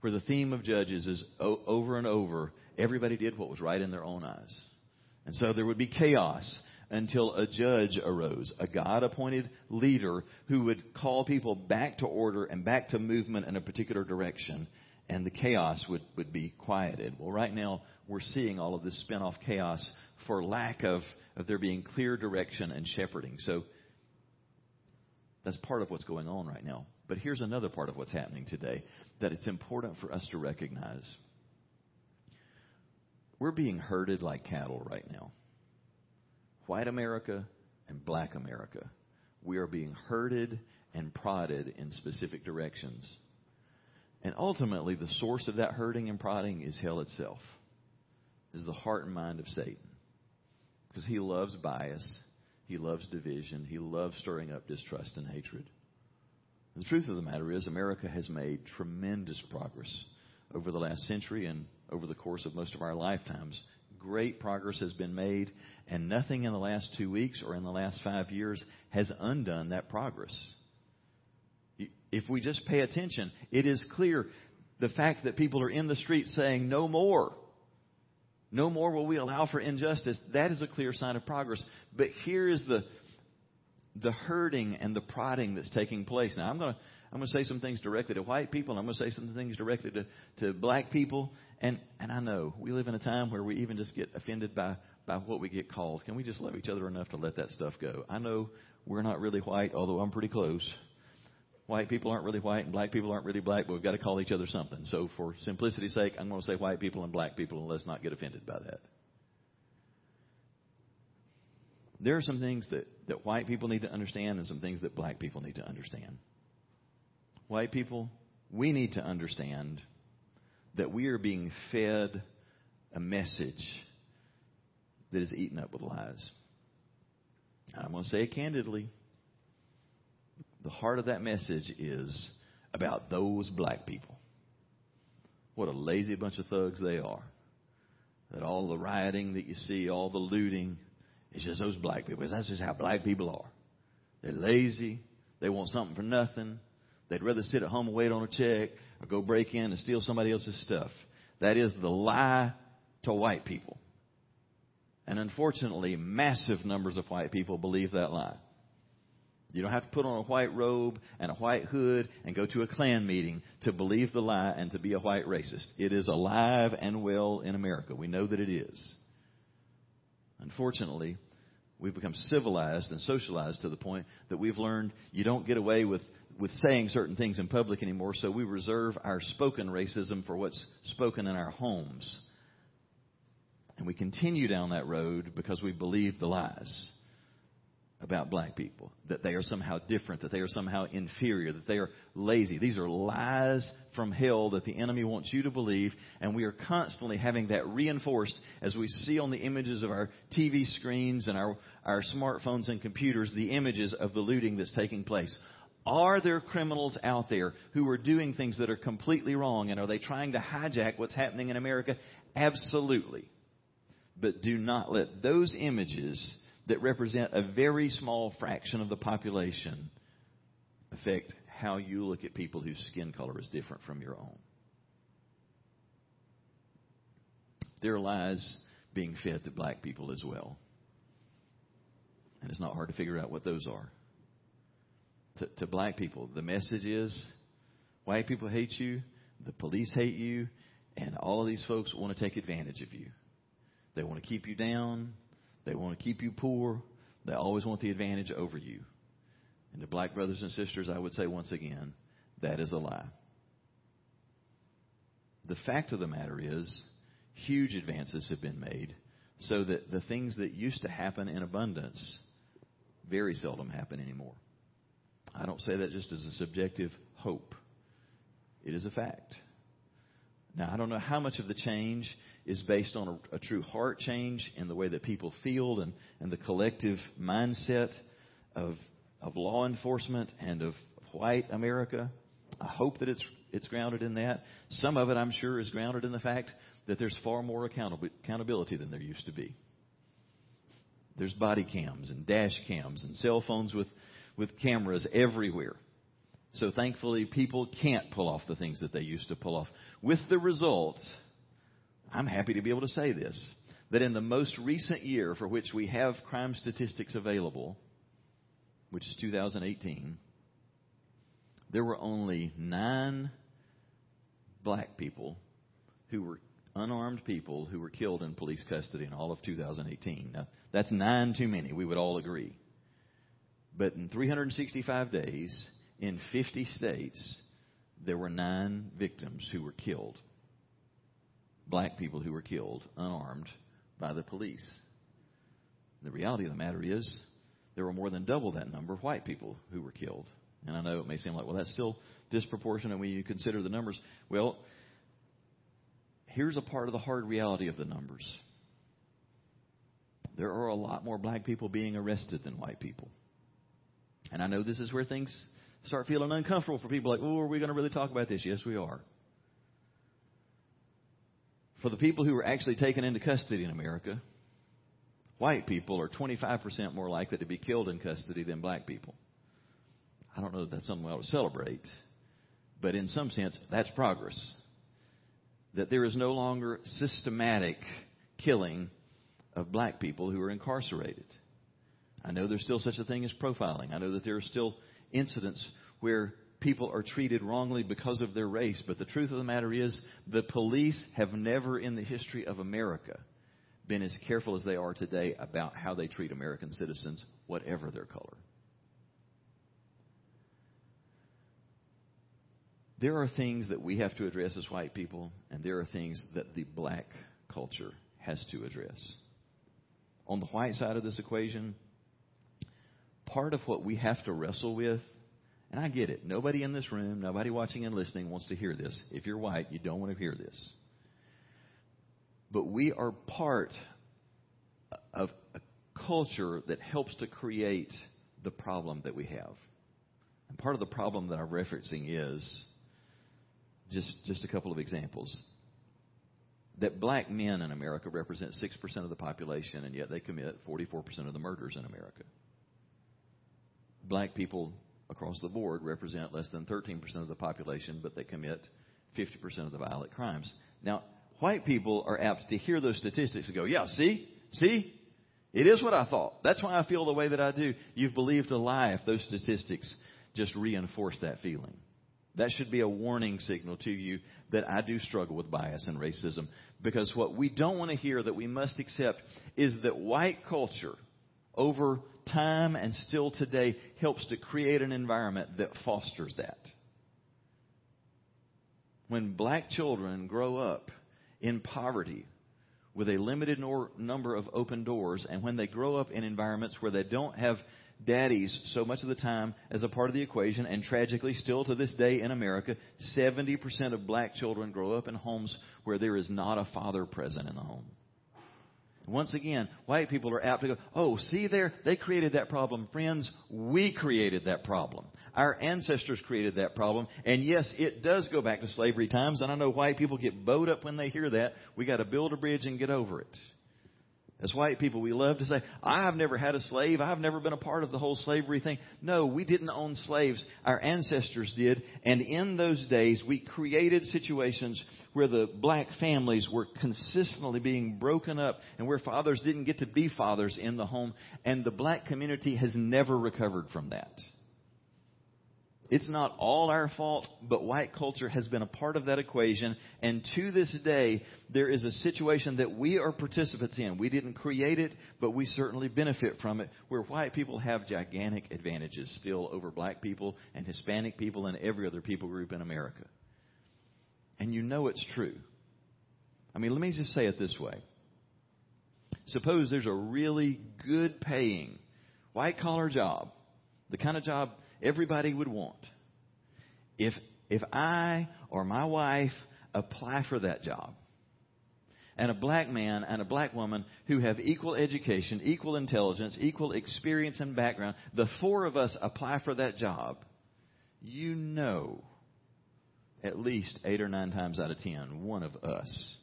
where the theme of Judges is o- over and over, everybody did what was right in their own eyes. And so there would be chaos until a judge arose, a God appointed leader who would call people back to order and back to movement in a particular direction, and the chaos would, would be quieted. Well, right now, we're seeing all of this spin off chaos for lack of, of there being clear direction and shepherding. So that's part of what's going on right now. But here's another part of what's happening today that it's important for us to recognize. We're being herded like cattle right now. White America and black America. We are being herded and prodded in specific directions. And ultimately, the source of that herding and prodding is hell itself, is the heart and mind of Satan. Because he loves bias, he loves division, he loves stirring up distrust and hatred. The truth of the matter is, America has made tremendous progress over the last century and over the course of most of our lifetimes. Great progress has been made, and nothing in the last two weeks or in the last five years has undone that progress. If we just pay attention, it is clear the fact that people are in the street saying, No more. No more will we allow for injustice. That is a clear sign of progress. But here is the, the hurting and the prodding that's taking place. Now, I'm going to I'm going to say some things directly to white people. and I'm going to say some things directly to, to black people. And, and I know we live in a time where we even just get offended by, by what we get called. Can we just love each other enough to let that stuff go? I know we're not really white, although I'm pretty close. White people aren't really white and black people aren't really black, but we've got to call each other something. So for simplicity's sake, I'm going to say white people and black people and let's not get offended by that. There are some things that, that white people need to understand and some things that black people need to understand white people, we need to understand that we are being fed a message that is eaten up with lies. I'm going to say it candidly. The heart of that message is about those black people. What a lazy bunch of thugs they are. That all the rioting that you see, all the looting, it's just those black people. That's just how black people are. They're lazy. They want something for nothing. They'd rather sit at home and wait on a check or go break in and steal somebody else's stuff. That is the lie to white people. And unfortunately, massive numbers of white people believe that lie. You don't have to put on a white robe and a white hood and go to a Klan meeting to believe the lie and to be a white racist. It is alive and well in America. We know that it is. Unfortunately, we've become civilized and socialized to the point that we've learned you don't get away with with saying certain things in public anymore, so we reserve our spoken racism for what's spoken in our homes. And we continue down that road because we believe the lies about black people that they are somehow different, that they are somehow inferior, that they are lazy. These are lies from hell that the enemy wants you to believe, and we are constantly having that reinforced as we see on the images of our TV screens and our, our smartphones and computers the images of the looting that's taking place. Are there criminals out there who are doing things that are completely wrong? And are they trying to hijack what's happening in America? Absolutely. But do not let those images that represent a very small fraction of the population affect how you look at people whose skin color is different from your own. There are lies being fed to black people as well. And it's not hard to figure out what those are to, to black people. The message is white people hate you, the police hate you, and all of these folks want to take advantage of you. They want to keep you down. They want to keep you poor. They always want the advantage over you. And to black brothers and sisters, I would say once again, that is a lie. The fact of the matter is, huge advances have been made so that the things that used to happen in abundance very seldom happen anymore. I don't say that just as a subjective hope. It is a fact. Now, I don't know how much of the change is based on a, a, true heart change in the way that people feel and, and the collective mindset of, of law enforcement and of white America. I hope that it's, it's grounded in that. Some of it, I'm sure, is grounded in the fact that there's far more accountability than there used to be. There's body cams and dash cams and cell phones with, with cameras everywhere. So thankfully, people can't pull off the things that they used to pull off. With the result, I'm happy to be able to say this, that in the most recent year for which we have crime statistics available, which is 2018, there were only nine black people who were unarmed people who were killed in police custody in all of 2018. Now, that's nine too many, we would all agree. But in 365 days, in 50 states, there were nine victims who were killed. Black people who were killed, unarmed, by the police. The reality of the matter is, there were more than double that number of white people who were killed. And I know it may seem like, well, that's still disproportionate when you consider the numbers. Well, here's a part of the hard reality of the numbers. There are a lot more black people being arrested than white people. And I know this is where things start feeling uncomfortable for people like, oh, are we going to really talk about this? Yes, we are. For the people who were actually taken into custody in America, white people are 25% more likely to be killed in custody than black people. I don't know that that's something we ought to celebrate, but in some sense, that's progress. That there is no longer systematic killing of black people who are incarcerated. I know there's still such a thing as profiling. I know that there are still incidents where people are treated wrongly because of their race. But the truth of the matter is, the police have never in the history of America been as careful as they are today about how they treat American citizens, whatever their color. There are things that we have to address as white people, and there are things that the black culture has to address. On the white side of this equation, part of what we have to wrestle with, and I get it, nobody in this room, nobody watching and listening wants to hear this. If you're white, you don't want to hear this. But we are part of a culture that helps to create the problem that we have. And part of the problem that I'm referencing is just, just a couple of examples. That black men in America represent 6% of the population, and yet they commit 44% of the murders in America black people across the board represent less than 13% of the population, but they commit 50% of the violent crimes. Now, white people are apt to hear those statistics and go, yeah, see, see, it is what I thought. That's why I feel the way that I do. You've believed a lie if those statistics just reinforce that feeling. That should be a warning signal to you that I do struggle with bias and racism. Because what we don't want to hear that we must accept is that white culture over time and still today helps to create an environment that fosters that. When black children grow up in poverty with a limited number of open doors, and when they grow up in environments where they don't have daddies so much of the time as a part of the equation, and tragically, still to this day in America, 70% of black children grow up in homes where there is not a father present in the home. Once again, white people are apt to go, oh, see there, they created that problem. Friends, we created that problem. Our ancestors created that problem. And yes, it does go back to slavery times. And I know white people get bowed up when they hear that. We got to build a bridge and get over it. As white people, we love to say, I've never had a slave. I've never been a part of the whole slavery thing. No, we didn't own slaves. Our ancestors did. And in those days, we created situations where the black families were consistently being broken up and where fathers didn't get to be fathers in the home. And the black community has never recovered from that. It's not all our fault, but white culture has been a part of that equation. And to this day, there is a situation that we are participants in. We didn't create it, but we certainly benefit from it, where white people have gigantic advantages still over black people and Hispanic people and every other people group in America. And you know it's true. I mean, let me just say it this way. Suppose there's a really good paying white collar job, the kind of job everybody would want. If, if I or my wife apply for that job, and a black man and a black woman who have equal education, equal intelligence, equal experience and background, the four of us apply for that job, you know at least eight or nine times out of ten, one of us,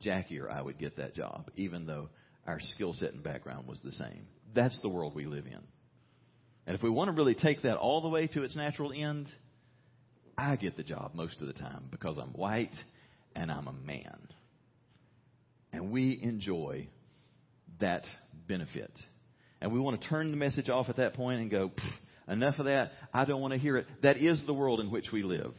Jackie or I, would get that job, even though our skill set and background was the same. That's the world we live in. And if we want to really take that all the way to its natural end, I get the job most of the time because I'm white and I'm a man. And we enjoy that benefit. And we want to turn the message off at that point and go, enough of that. I don't want to hear it. That is the world in which we live.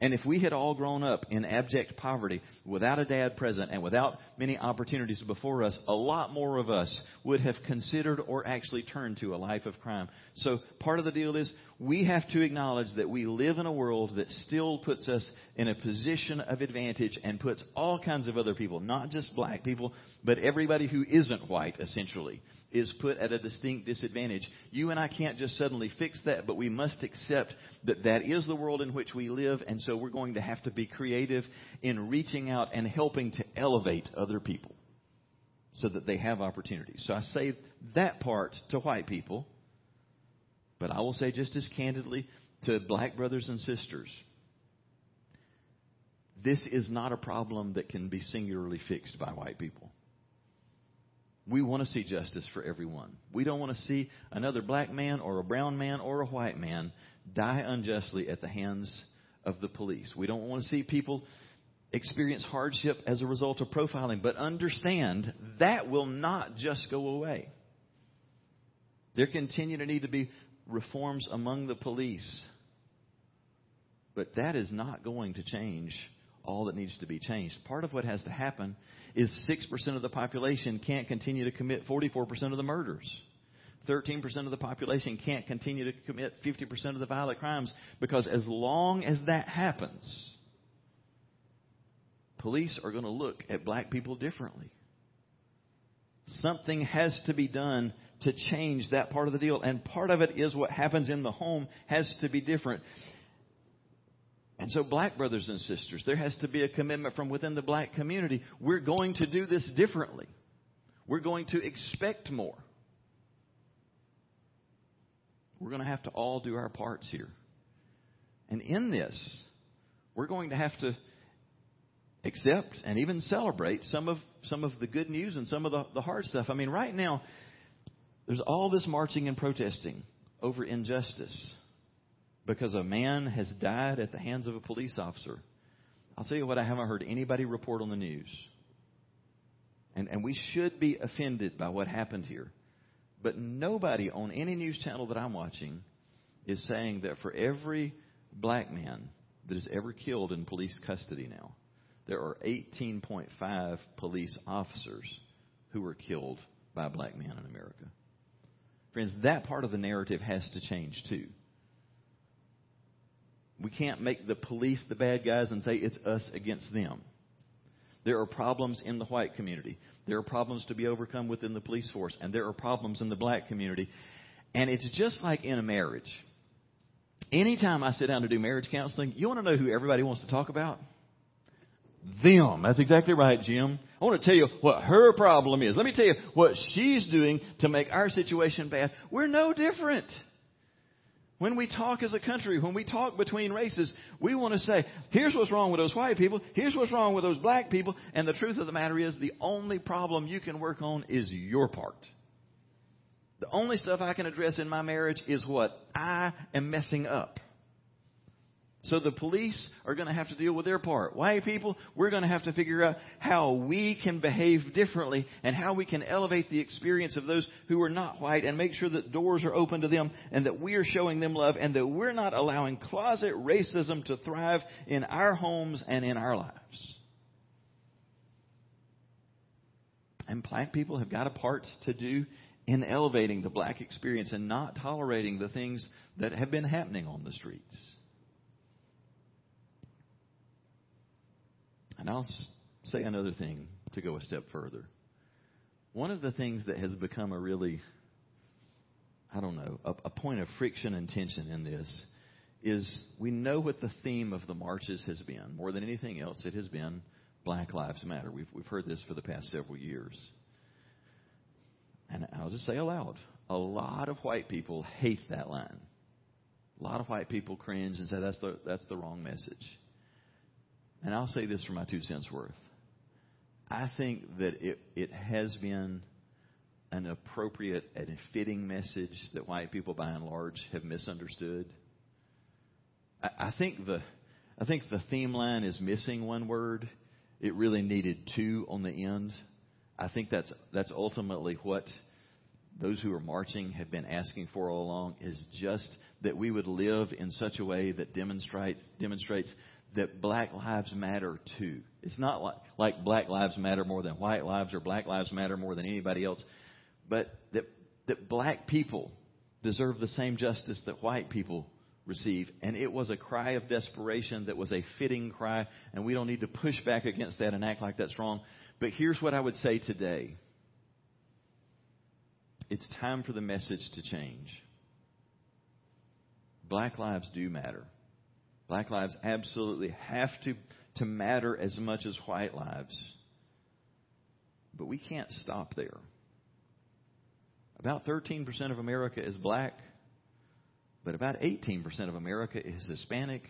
And if we had all grown up in abject poverty, without a dad present, and without many opportunities before us, a lot more of us would have considered or actually turned to a life of crime. So part of the deal is we have to acknowledge that we live in a world that still puts us in a position of advantage and puts all kinds of other people, not just black people, but everybody who isn't white, essentially, is put at a distinct disadvantage. You and I can't just suddenly fix that, but we must accept that that is the world in which we live, and so we're going to have to be creative in reaching out and helping to elevate other people so that they have opportunities. So I say that part to white people, but I will say just as candidly to black brothers and sisters. This is not a problem that can be singularly fixed by white people. We want to see justice for everyone. We don't want to see another black man or a brown man or a white man die unjustly at the hands of the police. We don't want to see people experience hardship as a result of profiling. But understand that will not just go away. There continue to need to be reforms among the police. But that is not going to change all that needs to be changed. Part of what has to happen is 6% of the population can't continue to commit 44% of the murders. 13% of the population can't continue to commit 50% of the violent crimes because as long as that happens, police are going to look at black people differently. Something has to be done to change that part of the deal. And part of it is what happens in the home has to be different. And so, black brothers and sisters, there has to be a commitment from within the black community. We're going to do this differently. We're going to expect more. We're going to have to all do our parts here. And in this, we're going to have to accept and even celebrate some of some of the good news and some of the, the hard stuff. I mean, right now, there's all this marching and protesting over injustice because a man has died at the hands of a police officer. I'll tell you what, I haven't heard anybody report on the news. And, and we should be offended by what happened here. But nobody on any news channel that I'm watching is saying that for every black man that is ever killed in police custody now, there are 18.5 police officers who were killed by black man in America. Friends, that part of the narrative has to change too. We can't make the police the bad guys and say it's us against them. There are problems in the white community. There are problems to be overcome within the police force. And there are problems in the black community. And it's just like in a marriage. Anytime I sit down to do marriage counseling, you want to know who everybody wants to talk about? Them. That's exactly right, Jim. I want to tell you what her problem is. Let me tell you what she's doing to make our situation bad. We're no different. When we talk as a country, when we talk between races, we want to say, here's what's wrong with those white people, here's what's wrong with those black people, and the truth of the matter is the only problem you can work on is your part. The only stuff I can address in my marriage is what I am messing up. So the police are going to have to deal with their part. White people, we're going to have to figure out how we can behave differently and how we can elevate the experience of those who are not white and make sure that doors are open to them and that we are showing them love and that we're not allowing closet racism to thrive in our homes and in our lives. And black people have got a part to do in elevating the black experience and not tolerating the things that have been happening on the streets. And I'll say another thing to go a step further. One of the things that has become a really, I don't know, a, a point of friction and tension in this is we know what the theme of the marches has been. More than anything else, it has been Black Lives Matter. We've, we've heard this for the past several years. And I'll just say aloud a lot of white people hate that line. A lot of white people cringe and say that's the, that's the wrong message. And I'll say this for my two cents worth. I think that it, it has been an appropriate and fitting message that white people by and large have misunderstood. I, I think the I think the theme line is missing one word. It really needed two on the end. I think that's that's ultimately what those who are marching have been asking for all along is just that we would live in such a way that demonstrates demonstrates that black lives matter too. It's not like, like black lives matter more than white lives or black lives matter more than anybody else, but that that black people deserve the same justice that white people receive. And it was a cry of desperation that was a fitting cry, and we don't need to push back against that and act like that's wrong. But here's what I would say today it's time for the message to change. Black lives do matter. Black lives absolutely have to, to matter as much as white lives. But we can't stop there. About 13% of America is black, but about 18% of America is Hispanic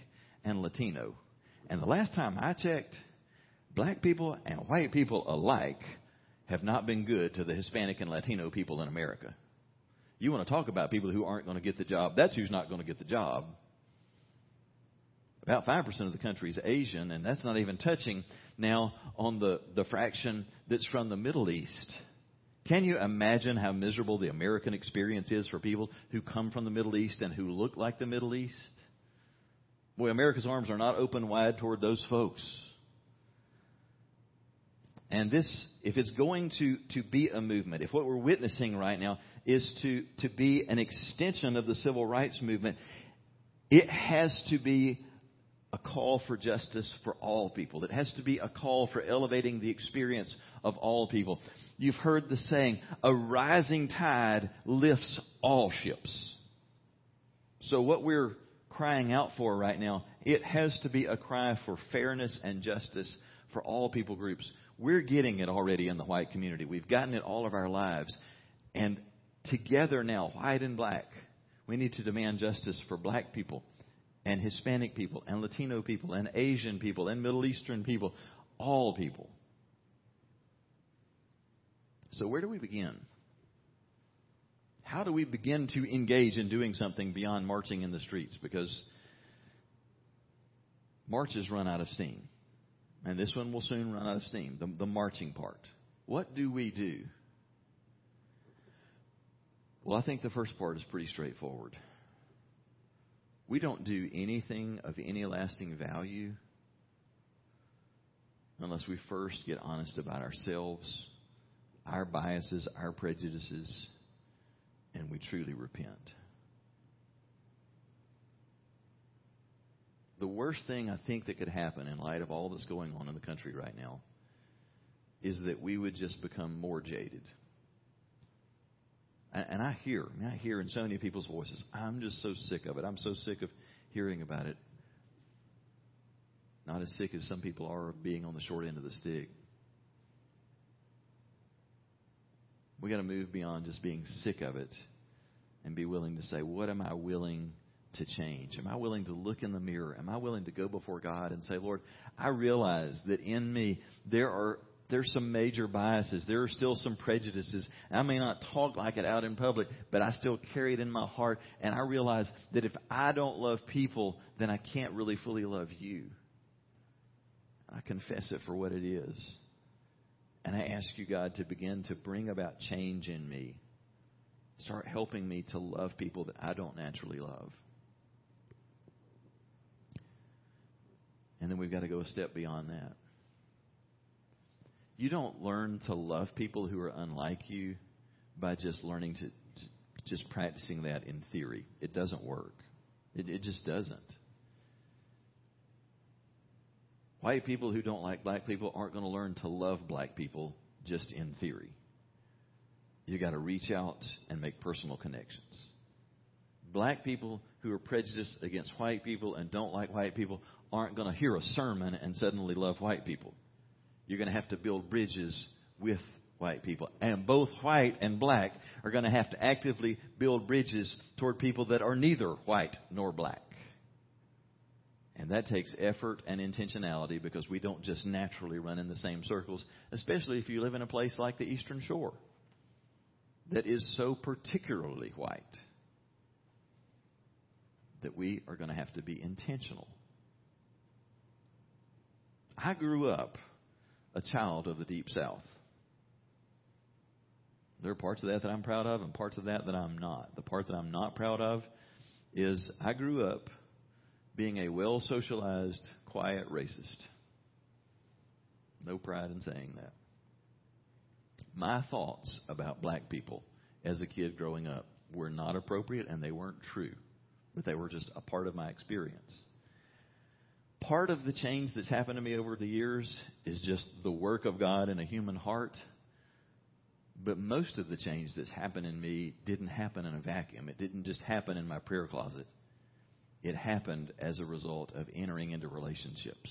and Latino. And the last time I checked, black people and white people alike have not been good to the Hispanic and Latino people in America. You want to talk about people who aren't going to get the job. That's who's not going to get the job. About 5% of the country is Asian, and that's not even touching now on the, the fraction that's from the Middle East. Can you imagine how miserable the American experience is for people who come from the Middle East and who look like the Middle East? Boy, America's arms are not open wide toward those folks. And this, if it's going to, to be a movement, if what we're witnessing right now is to, to be an extension of the civil rights movement, it has to be a call for justice for all people. It has to be a call for elevating the experience of all people. You've heard the saying, a rising tide lifts all ships. So what we're crying out for right now, it has to be a cry for fairness and justice for all people groups. We're getting it already in the white community. We've gotten it all of our lives. And together now, white and black, we need to demand justice for black people and Hispanic people and Latino people and Asian people and Middle Eastern people, all people. So, where do we begin? How do we begin to engage in doing something beyond marching in the streets? Because marches run out of steam. And this one will soon run out of steam, the, the marching part. What do we do? Well, I think the first part is pretty straightforward. We don't do anything of any lasting value unless we first get honest about ourselves, our biases, our prejudices, and we truly repent. the worst thing I think that could happen in light of all that's going on in the country right now is that we would just become more jaded. And I hear, I hear in so many people's voices, I'm just so sick of it. I'm so sick of hearing about it. Not as sick as some people are of being on the short end of the stick. We got to move beyond just being sick of it and be willing to say, what am I willing to change? Am I willing to look in the mirror? Am I willing to go before God and say, Lord, I realize that in me there are there's some major biases. There are still some prejudices. I may not talk like it out in public, but I still carry it in my heart. And I realize that if I don't love people, then I can't really fully love you. I confess it for what it is. And I ask you, God, to begin to bring about change in me. Start helping me to love people that I don't naturally love. And then we've got to go a step beyond that. You don't learn to love people who are unlike you by just learning to, just practicing that in theory. It doesn't work. It, it just doesn't. White people who don't like black people aren't going to learn to love black people just in theory. You got to reach out and make personal connections. Black people who are prejudiced against white people and don't like white people aren't going to hear a sermon and suddenly love white people. You're going to have to build bridges with white people. And both white and black are going to have to actively build bridges toward people that are neither white nor black. And that takes effort and intentionality because we don't just naturally run in the same circles, especially if you live in a place like the Eastern Shore that is so particularly white that we are going to have to be intentional. I grew up a child of the Deep South. There are parts of that that I'm proud of and parts of that that I'm not. The part that I'm not proud of is I grew up being a well socialized, quiet racist. No pride in saying that. My thoughts about black people as a kid growing up were not appropriate and they weren't true, but they were just a part of my experience. Part of the change that's happened to me over the years is just the work of God in a human heart. But most of the change that's happened in me didn't happen in a vacuum. It didn't just happen in my prayer closet. It happened as a result of entering into relationships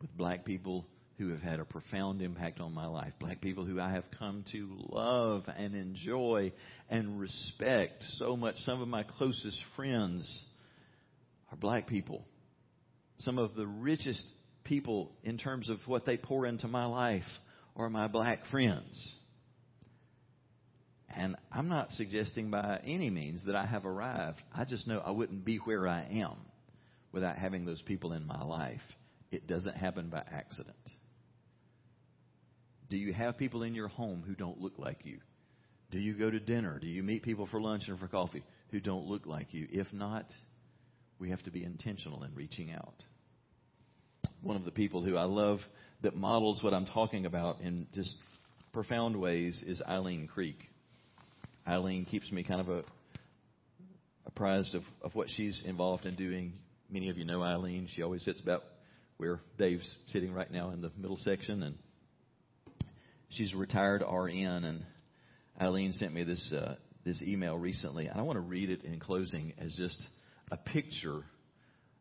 with black people who have had a profound impact on my life. Black people who I have come to love and enjoy and respect so much. Some of my closest friends are black people. Some of the richest people in terms of what they pour into my life are my black friends. And I'm not suggesting by any means that I have arrived. I just know I wouldn't be where I am without having those people in my life. It doesn't happen by accident. Do you have people in your home who don't look like you? Do you go to dinner? Do you meet people for lunch or for coffee who don't look like you? If not, we have to be intentional in reaching out. One of the people who I love that models what I'm talking about in just profound ways is Eileen Creek. Eileen keeps me kind of a, apprised of, of what she's involved in doing. Many of you know Eileen. She always sits about where Dave's sitting right now in the middle section, and she's a retired RN. And Eileen sent me this uh, this email recently, and I want to read it in closing as just a picture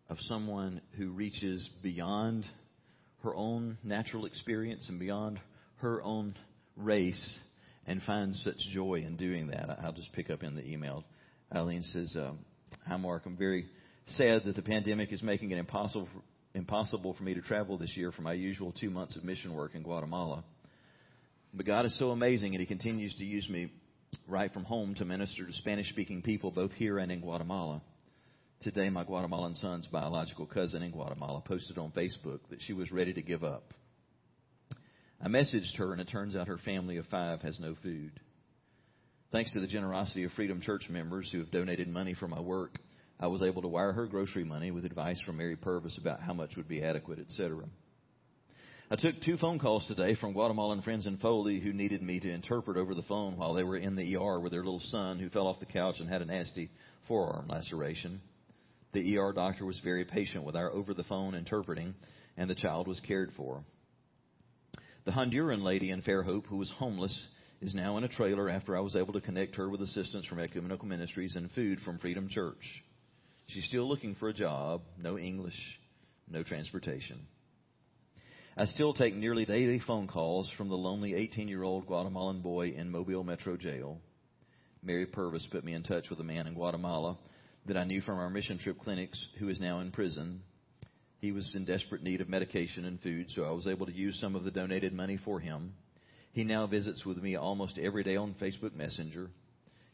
of someone who reaches beyond her own natural experience and beyond her own race and finds such joy in doing that. I'll just pick up in the email. Eileen says, um, Hi, Mark. I'm very sad that the pandemic is making it impossible, impossible for me to travel this year for my usual two months of mission work in Guatemala. But God is so amazing, and He continues to use me right from home to minister to Spanish speaking people both here and in Guatemala. Today, my Guatemalan son's biological cousin in Guatemala posted on Facebook that she was ready to give up. I messaged her, and it turns out her family of five has no food. Thanks to the generosity of Freedom Church members who have donated money for my work, I was able to wire her grocery money with advice from Mary Purvis about how much would be adequate, etc. I took two phone calls today from Guatemalan friends in Foley who needed me to interpret over the phone while they were in the ER with their little son who fell off the couch and had a nasty forearm laceration. The ER doctor was very patient with our over the phone interpreting, and the child was cared for. The Honduran lady in Fairhope who was homeless is now in a trailer after I was able to connect her with assistance from Ecumenical Ministries and food from Freedom Church. She's still looking for a job, no English, no transportation. I still take nearly daily phone calls from the lonely 18 year old Guatemalan boy in Mobile Metro Jail. Mary Purvis put me in touch with a man in Guatemala that I knew from our mission trip clinics who is now in prison he was in desperate need of medication and food, so I was able to use some of the donated money for him. He now visits with me almost every day on Facebook Messenger.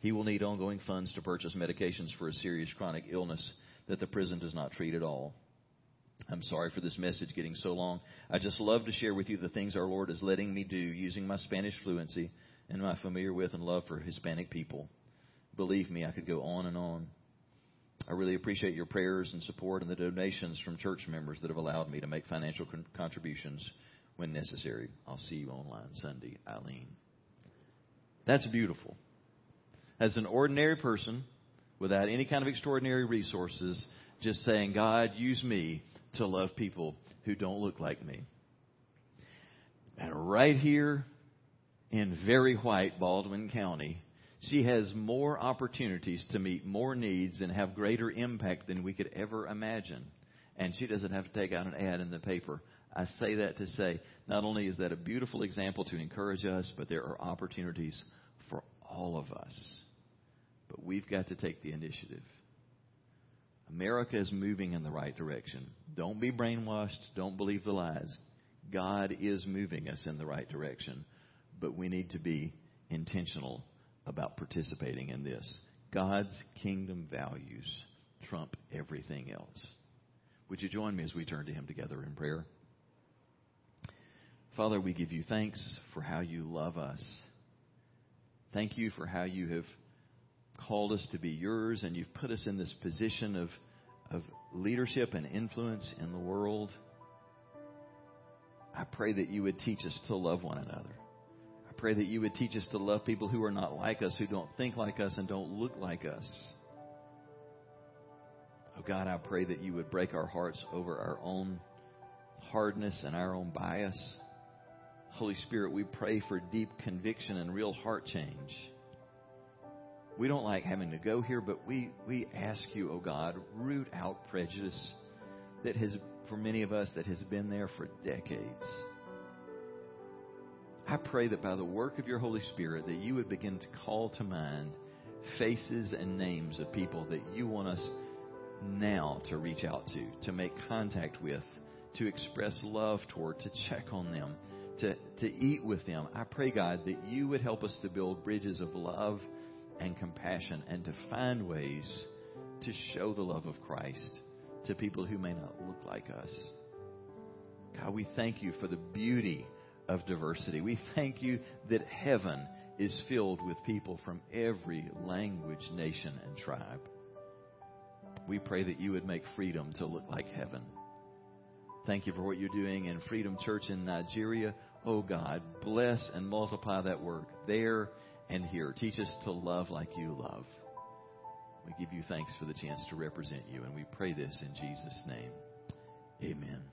He will need ongoing funds to purchase medications for a serious chronic illness that the prison does not treat at all. I'm sorry for this message getting so long. I just love to share with you the things our Lord is letting me do using my Spanish fluency and my familiar with and love for Hispanic people. Believe me, I could go on and on. I really appreciate your prayers and support and the donations from church members that have allowed me to make financial con- contributions when necessary. I'll see you online Sunday, Eileen. That's beautiful. As an ordinary person, without any kind of extraordinary resources, just saying, God, use me to love people who don't look like me. And right here in very white Baldwin County, she has more opportunities to meet more needs and have greater impact than we could ever imagine. And she doesn't have to take out an ad in the paper. I say that to say, not only is that a beautiful example to encourage us, but there are opportunities for all of us. But we've got to take the initiative. America is moving in the right direction. Don't be brainwashed. Don't believe the lies. God is moving us in the right direction, but we need to be intentional about participating in this. God's kingdom values trump everything else. Would you join me as we turn to Him together in prayer? Father, we give you thanks for how you love us. Thank you for how you have called us to be yours and you've put us in this position of, of leadership and influence in the world. I pray that you would teach us to love one another. Pray that you would teach us to love people who are not like us, who don't think like us, and don't look like us. Oh God, I pray that you would break our hearts over our own hardness and our own bias. Holy Spirit, we pray for deep conviction and real heart change. We don't like having to go here, but we, we ask you, oh God, root out prejudice that has, for many of us, that has been there for decades. I pray that by the work of your Holy Spirit, that you would begin to call to mind faces and names of people that you want us now to reach out to, to make contact with, to express love toward, to check on them, to, to eat with them. I pray, God, that you would help us to build bridges of love and compassion and to find ways to show the love of Christ to people who may not look like us. God, we thank you for the beauty of diversity. We thank you that heaven is filled with people from every language, nation, and tribe. We pray that you would make freedom to look like heaven. Thank you for what you're doing in Freedom Church in Nigeria. Oh God, bless and multiply that work there and here. Teach us to love like you love. We give you thanks for the chance to represent you, and we pray this in Jesus' name. Amen.